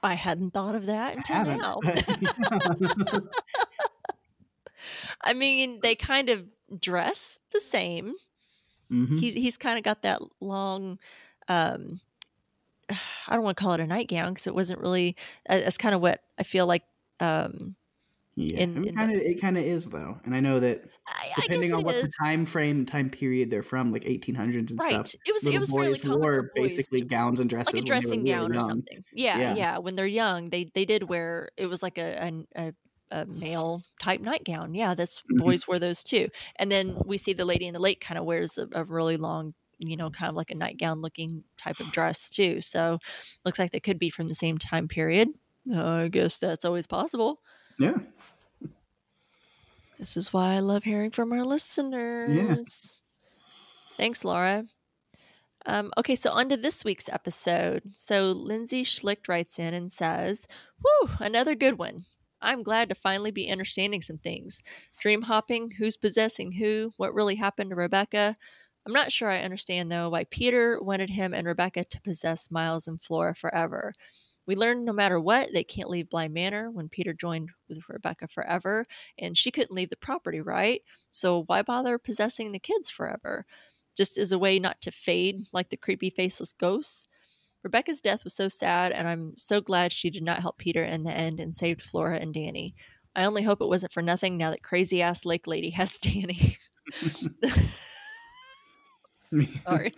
I hadn't thought of that until now. [LAUGHS] [LAUGHS] I mean, they kind of dress the same. Mhm. He's he's kind of got that long. Um, [SIGHS] I don't want to call it a nightgown because it wasn't really. That's kind of what I feel like. Um, Yeah, in- in it kind of it kind of is though, and I know that I, I depending on it what the time frame, time period they're from, like 1800s and right. stuff. It was it little was fairly boys common wore boys basically to- gowns and dresses, like a when they were dressing really gown or young. something. Yeah, Yeah. yeah, When they're young, they they did wear it was like a a, a, a male type nightgown. Yeah, that's Mhm. boys wear those too. And then we see the lady in the lake kind of wears a, a really long, you know, kind of like a nightgown looking type of dress too. So looks like they could be from the same time period. I guess that's always possible. Yeah. This is why I love hearing from our listeners. Yeah. Thanks, Laura. Um, okay, so on to this week's episode. So Lindsay Schlicht writes in and says, Whew, another good one. I'm glad to finally be understanding some things. Dream hopping, who's possessing who, what really happened to Rebecca. I'm not sure I understand, though, why Peter wanted him and Rebecca to possess Miles and Flora forever. We learned no matter what, they can't leave Bly Manor when Peter joined with Rebecca forever, and she couldn't leave the property, right? So why bother possessing the kids forever? Just as a way not to fade like the creepy faceless ghosts? Rebecca's death was so sad, and I'm so glad she did not help Peter in the end and saved Flora and Dani. I only hope it wasn't for nothing now that crazy ass Lake Lady [LAUGHS] has Dani. [LAUGHS] [LAUGHS] Sorry.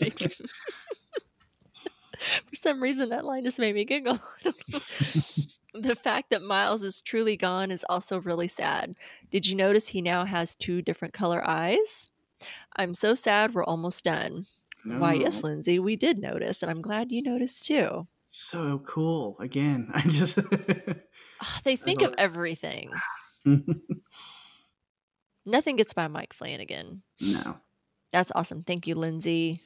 Makes- for some reason, that line just made me giggle. [LAUGHS] I don't know. [LAUGHS] the fact that Miles is truly gone is also really sad. Did you notice he now has two different color eyes? I'm so sad we're almost done. Why, yes, Lindsay, we did notice, and I'm glad you noticed too. So cool. Again, [LAUGHS] I just. Ah, They think of everything. Nothing gets by Mike Flanagan. no. That's awesome. Thank you, Lindsay.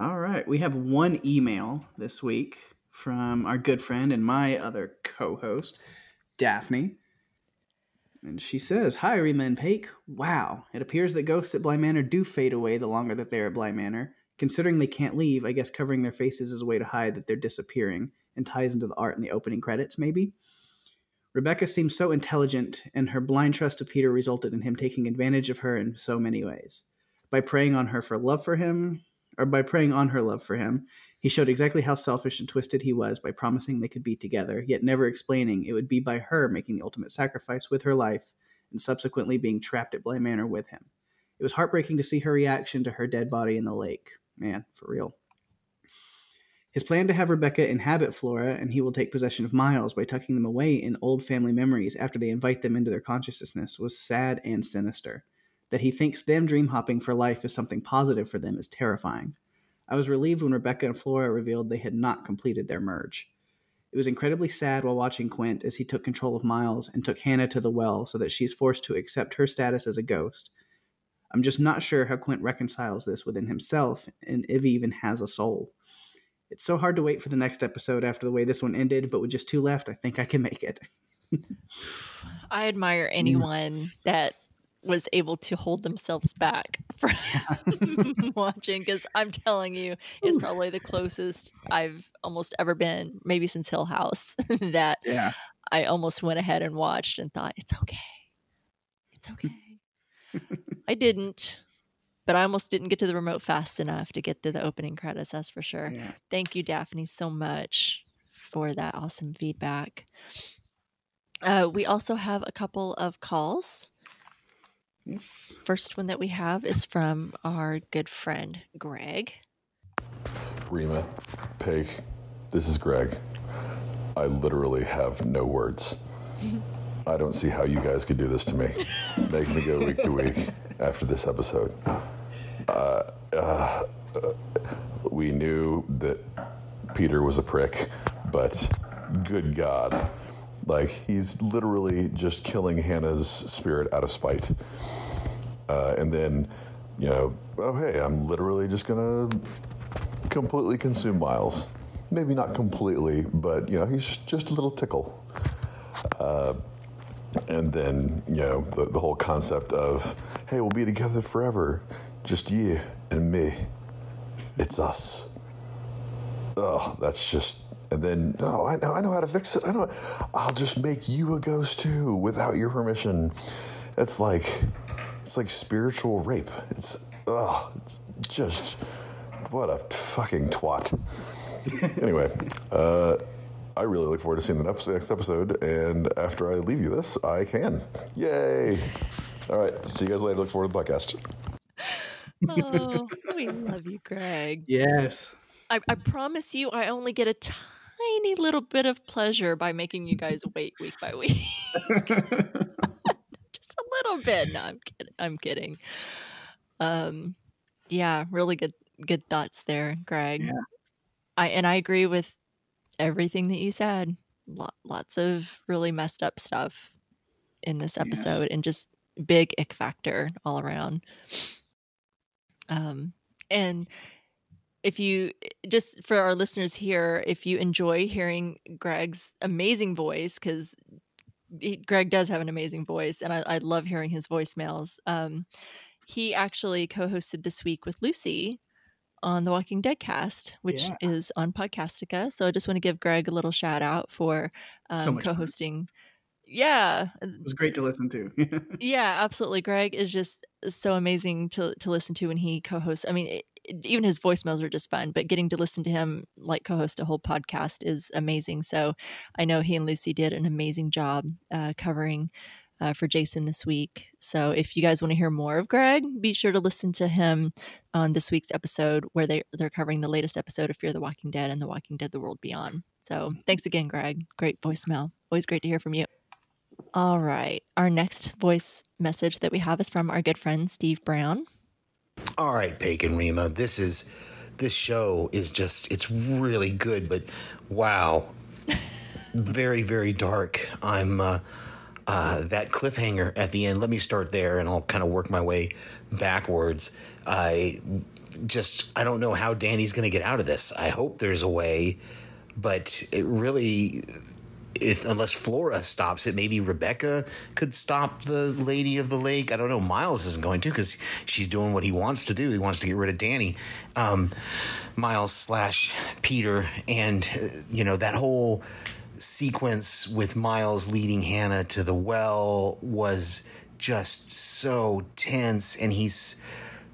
All right. We have one email this week from our good friend and my other co host, Daphne. And she says, Hi, Rima and. Wow. It appears that ghosts at Bly Manor do fade away the longer that they are at Bly Manor. Considering they can't leave, I guess covering their faces is a way to hide that they're disappearing and ties into the art in the opening credits, maybe. Rebecca seems so intelligent, and her blind trust of Peter resulted in him taking advantage of her in so many ways. By preying on her for love for him, or by preying on her love for him, he showed exactly how selfish and twisted he was by promising they could be together, yet never explaining it would be by her making the ultimate sacrifice with her life and subsequently being trapped at Bly Manor with him. It was heartbreaking to see her reaction to her dead body in the lake. Man, for real. His plan to have Rebecca inhabit Flora and he will take possession of Miles by tucking them away in old family memories after they invite them into their consciousness was sad and sinister. That he thinks them dream hopping for life is something positive for them is terrifying. I was relieved when Rebecca and Flora revealed they had not completed their merge. It was incredibly sad while watching Quint as he took control of Miles and took Hannah to the well so that she's forced to accept her status as a ghost. I'm just not sure how Quint reconciles this within himself and if he even has a soul. It's so hard to wait for the next episode after the way this one ended, but with just two left, I think I can make it. [LAUGHS] I admire mm. anyone that was able to hold themselves back [LAUGHS] from [LAUGHS] watching because I'm telling you, it's probably the closest I've almost ever been, maybe since Hill House, [LAUGHS] that Yeah. I almost went ahead and watched and thought, it's okay. It's okay. I didn't, but I almost didn't get to the remote fast enough to get to the opening credits, that's for sure. Yeah. Thank you, Daphne, so much for that awesome feedback. Uh, we also have a couple of calls. Yes. First one that we have is from our good friend Greg. Rima, Pake, this is Greg. I literally have no words. [LAUGHS] I don't see how you guys could do this to me. Make me go week to week [LAUGHS] after this episode. Uh, uh, uh, we knew that Peter was a prick, but good God. Like, he's literally just killing Hannah's spirit out of spite. Uh, and then, you know, oh, hey, I'm literally just to completely consume Miles. Maybe not completely, but you know, he's just, just a little tickle. Uh, and then you know the, the whole concept of hey, we'll be together forever, just you and me. It's us. Oh, that's just. And then oh, I know I know how to fix it. I know. I'll just make you a ghost too without your permission. It's like it's like spiritual rape. It's oh, it's just what a fucking twat. [LAUGHS] anyway, uh, I really look forward to seeing the next next episode. And after I leave you this, I can. Yay! All right. See you guys later. Look forward to the podcast. Oh, we love you, Greg. Yes. I, I promise you, I only get a tiny little bit of pleasure by making you guys wait week by week. [LAUGHS] Just a little bit. No, I'm kidding. I'm kidding. Um, yeah, really good, good thoughts there, Greg. Yeah. I and I agree with everything that you said. lots of really messed up stuff in this episode, yes. and just big ick factor all around. Um, and if you just for our listeners here, if you enjoy hearing Greg's amazing voice, because Greg does have an amazing voice, and I, I love hearing his voicemails. Um, he actually co-hosted this week with Lucy on the Walking Dead cast, which yeah. is on Podcastica. So I just want to give Greg a little shout out for um, so co-hosting. Fun. Yeah, it was great to listen to. [LAUGHS] yeah, absolutely. Greg is just so amazing to to listen to when he co-hosts. I mean, it, even his voicemails are just fun, but getting to listen to him like co-host a whole podcast is amazing. So I know he and Lucy did an amazing job uh, covering uh, for Jason this week. So if you guys want to hear more of Greg, be sure to listen to him on this week's episode where they they're covering the latest episode of Fear the Walking Dead and The Walking Dead: The World Beyond. So thanks again, Greg. Great voicemail. Always great to hear from you. All right. Our next voice message that we have is from our good friend Steve Brown. All right, Bacon Rima. This is this show is just it's really good, but wow. [LAUGHS] very, very dark. I'm uh, uh, that cliffhanger at the end. Let me start there, and I'll kind of work my way backwards. I just I don't know how Dani's going to get out of this. I hope there's a way, but it really if unless Flora stops it, maybe Rebecca could stop the Lady of the Lake. I don't know. Miles isn't going to because she's doing what he wants to do. He wants to get rid of Dani, um, Miles slash Peter, and uh, you know that whole sequence with Miles leading Hannah to the well was just so tense, and he's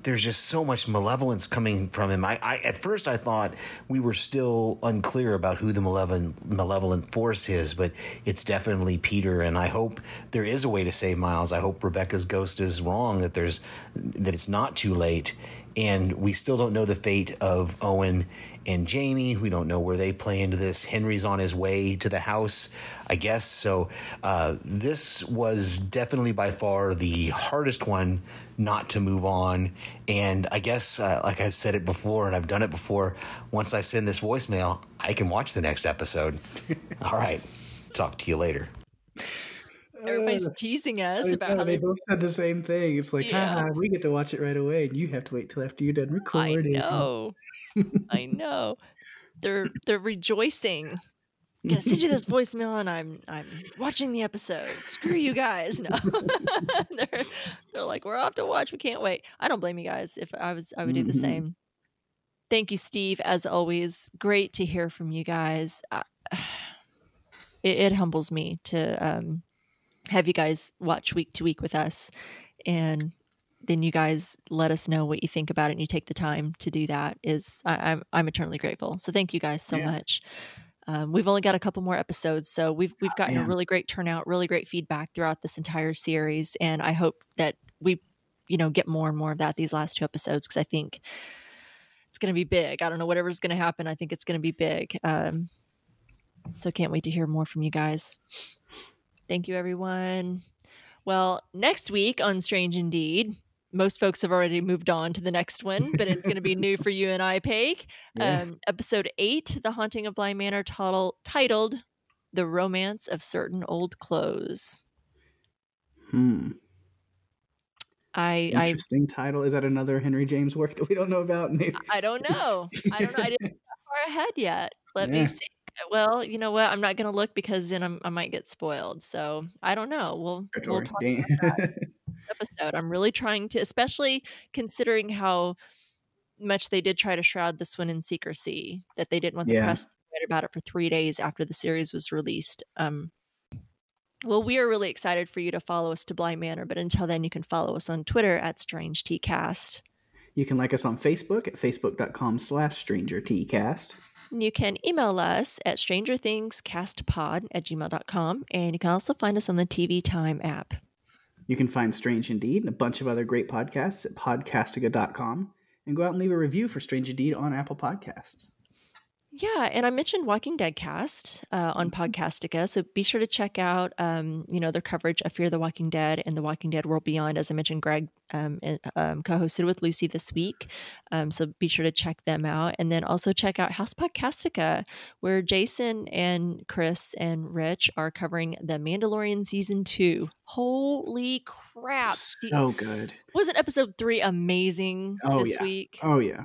there's just so much malevolence coming from him. I, I, at first I thought we were still unclear about who the malevolent malevolent force is, but it's definitely Peter. And I hope there is a way to save Miles. I hope Rebecca's ghost is wrong that there's that it's not too late. And we still don't know the fate of Owen and Jamie. We don't know where they play into this. Henry's on his way to the house, I guess. So uh, this was definitely by far the hardest one not to move on. And I guess, uh, like I've said it before, and I've done it before, once I send this voicemail, I can watch the next episode. [LAUGHS] All right. Talk to you later. Everybody's uh, teasing us about know, how they, they, both said the same thing. It's like, yeah. haha, we get to watch it right away, and you have to wait till after you're done recording. I know. I know. They're they're rejoicing. I'm gonna send you this [LAUGHS] voicemail and I'm I'm watching the episode. Screw you guys. [LAUGHS] No. [LAUGHS] they're they're like, we're off to watch. We can't wait. I don't blame you guys. If I was I would do the mm-hmm. same. Thank you, Steve, as always. Great to hear from you guys. Uh, [SIGHS] it, it, humbles me to um, have you guys watch week to week with us and then you guys let us know what you think about it and you take the time to do that is I, am I'm, I'm eternally grateful. So thank you guys so yeah. much. Um, we've only got a couple more episodes, so we've we've gotten yeah. a really great turnout, really great feedback throughout this entire series, and I hope that we, you know, get more and more of that these last two episodes because I think it's going to be big. I don't know whatever's going to happen. I think it's going to be big. Um, so can't wait to hear more from you guys. Thank you, everyone. Well, next week on Strange Indeed, most folks have already moved on to the next one, but it's going to be new for you and I, Paige. [LAUGHS] Yeah. Um, episode eight, The Haunting of Bly Manor, title, titled The Romance of Certain Old Clothes. Hmm. I interesting I, title. Is that another Henry James work that we don't know about? [LAUGHS] Maybe. I don't know. I don't know. I didn't far ahead yet. Let yeah. me see. Well, you know what? I'm not going to look because then I'm, i might get spoiled. So I don't know. We'll, we'll talk about that. [LAUGHS] episode. I'm really trying to, especially considering how much they did try to shroud this one in secrecy, that they didn't want the yeah. press to write about it for three days after the series was released. Um, well, we are really excited for you to follow us to Bly Manor, but until then, you can follow us on Twitter at Strange Cast. You can like us on Facebook at facebook.com slash You can email us at strangerthingscastpod at gmail.com, and you can also find us on the TV Time app. You can find Strange Indeed and a bunch of other great podcasts at podcastica.com and go out and leave a review for Strange Indeed on Apple Podcasts. Yeah, and I mentioned Walking Dead cast uh, on Mm-hmm. Podcastica, so be sure to check out, um, you know, their coverage of Fear the Walking Dead and The Walking Dead World Beyond. As I mentioned, Greg um, um, co-hosted with Lucy this week, um, so be sure to check them out, and then also check out House Podcastica, where Jason and Chris and Rich are covering The Mandalorian season two. Holy crap! So good. wasn't episode three amazing Oh, this yeah. week? Oh yeah.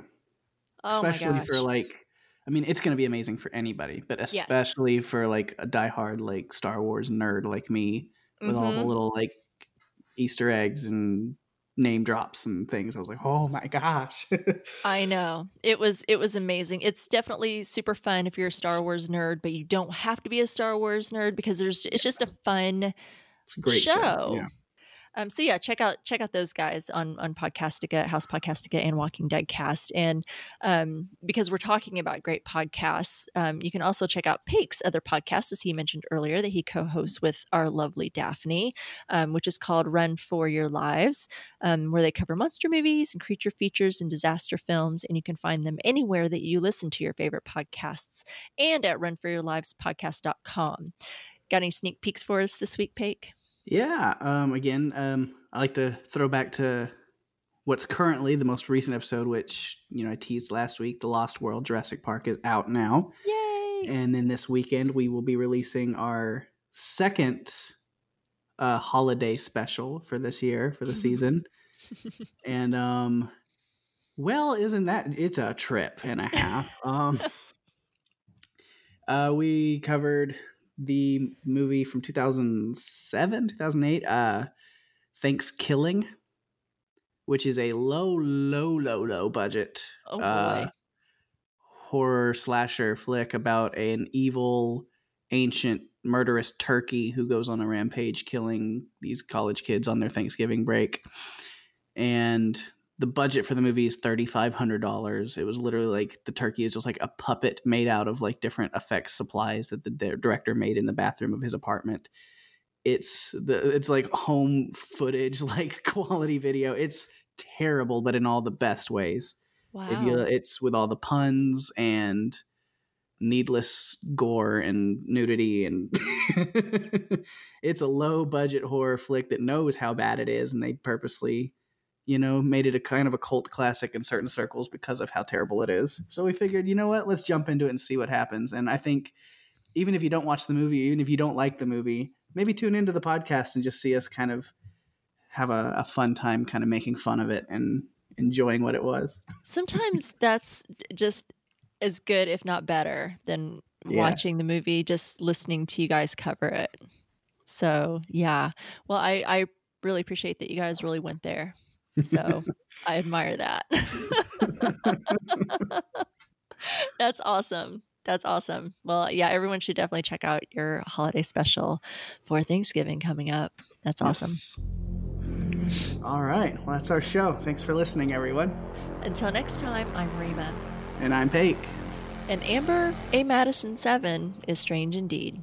Oh especially for like I mean, it's going to be amazing for anybody, but especially for like a diehard like Star Wars nerd like me with all the Mhm. little like Easter eggs and name drops and things. I was like, "Oh my gosh." I know. It was it was amazing. It's definitely super fun if you're a Star Wars nerd, but you don't have to be a Star Wars nerd because there's it's just a fun it's a great show. show. Yeah. Um so yeah, check out check out those guys on on Podcastica, House Podcastica and Walking Dead cast. And um because we're talking about great podcasts, um you can also check out Pake's other podcast as he mentioned earlier that he co-hosts with our lovely Daphne, um, which is called Run for Your Lives um, where they cover monster movies and creature features and disaster films. And you can find them anywhere that you listen to your favorite podcasts and at runforyourlivespodcast.com. Got any sneak peeks for us this week, Pake? Yeah. Um, again, um, I like to throw back to what's currently the most recent episode, which you know I teased last week. The Lost World Jurassic Park is out now, Yay! and then this weekend we will be releasing our second uh, holiday special for this year for the season. [LAUGHS] and um, well, isn't that it's a trip and a half? um, [LAUGHS] uh, we covered the movie from 2007 2008 uh ThanksKilling, which is a low low low low budget Oh, uh, horror slasher flick about an evil ancient murderous turkey who goes on a rampage killing these college kids on their thanksgiving break. And the budget for the movie is $3500 it was literally like the turkey is just like a puppet made out of like different effects supplies that the di- director made in the bathroom of his apartment. It's the it's like home footage [LAUGHS] like quality video. It's terrible but in all the best ways. Wow. if you it's with all the puns and needless gore and nudity and [LAUGHS] it's a low budget horror flick that knows how bad it is and they purposely you know made it a kind of a cult classic in certain circles because of how terrible it is so we figured you know what let's jump into it and see what happens and i think even if you don't watch the movie even if you don't like the movie maybe tune into the podcast and just see us kind of have a, a fun time kind of making fun of it and enjoying what it was [LAUGHS] Sometimes that's just as good, if not better, than Yeah. watching the movie, just listening to you guys cover it. So, yeah. Well, I, I really appreciate that you guys really went there. So [LAUGHS] I admire that. [LAUGHS] [LAUGHS] That's awesome. That's awesome. Well, yeah, everyone should definitely check out your holiday special for Thanksgiving coming up. That's awesome. Yes. All right. Well, that's our show. Thanks for listening, everyone. Until next time, I'm Rima. And I'm Pake. And Amber A. Madison 7 is strange indeed.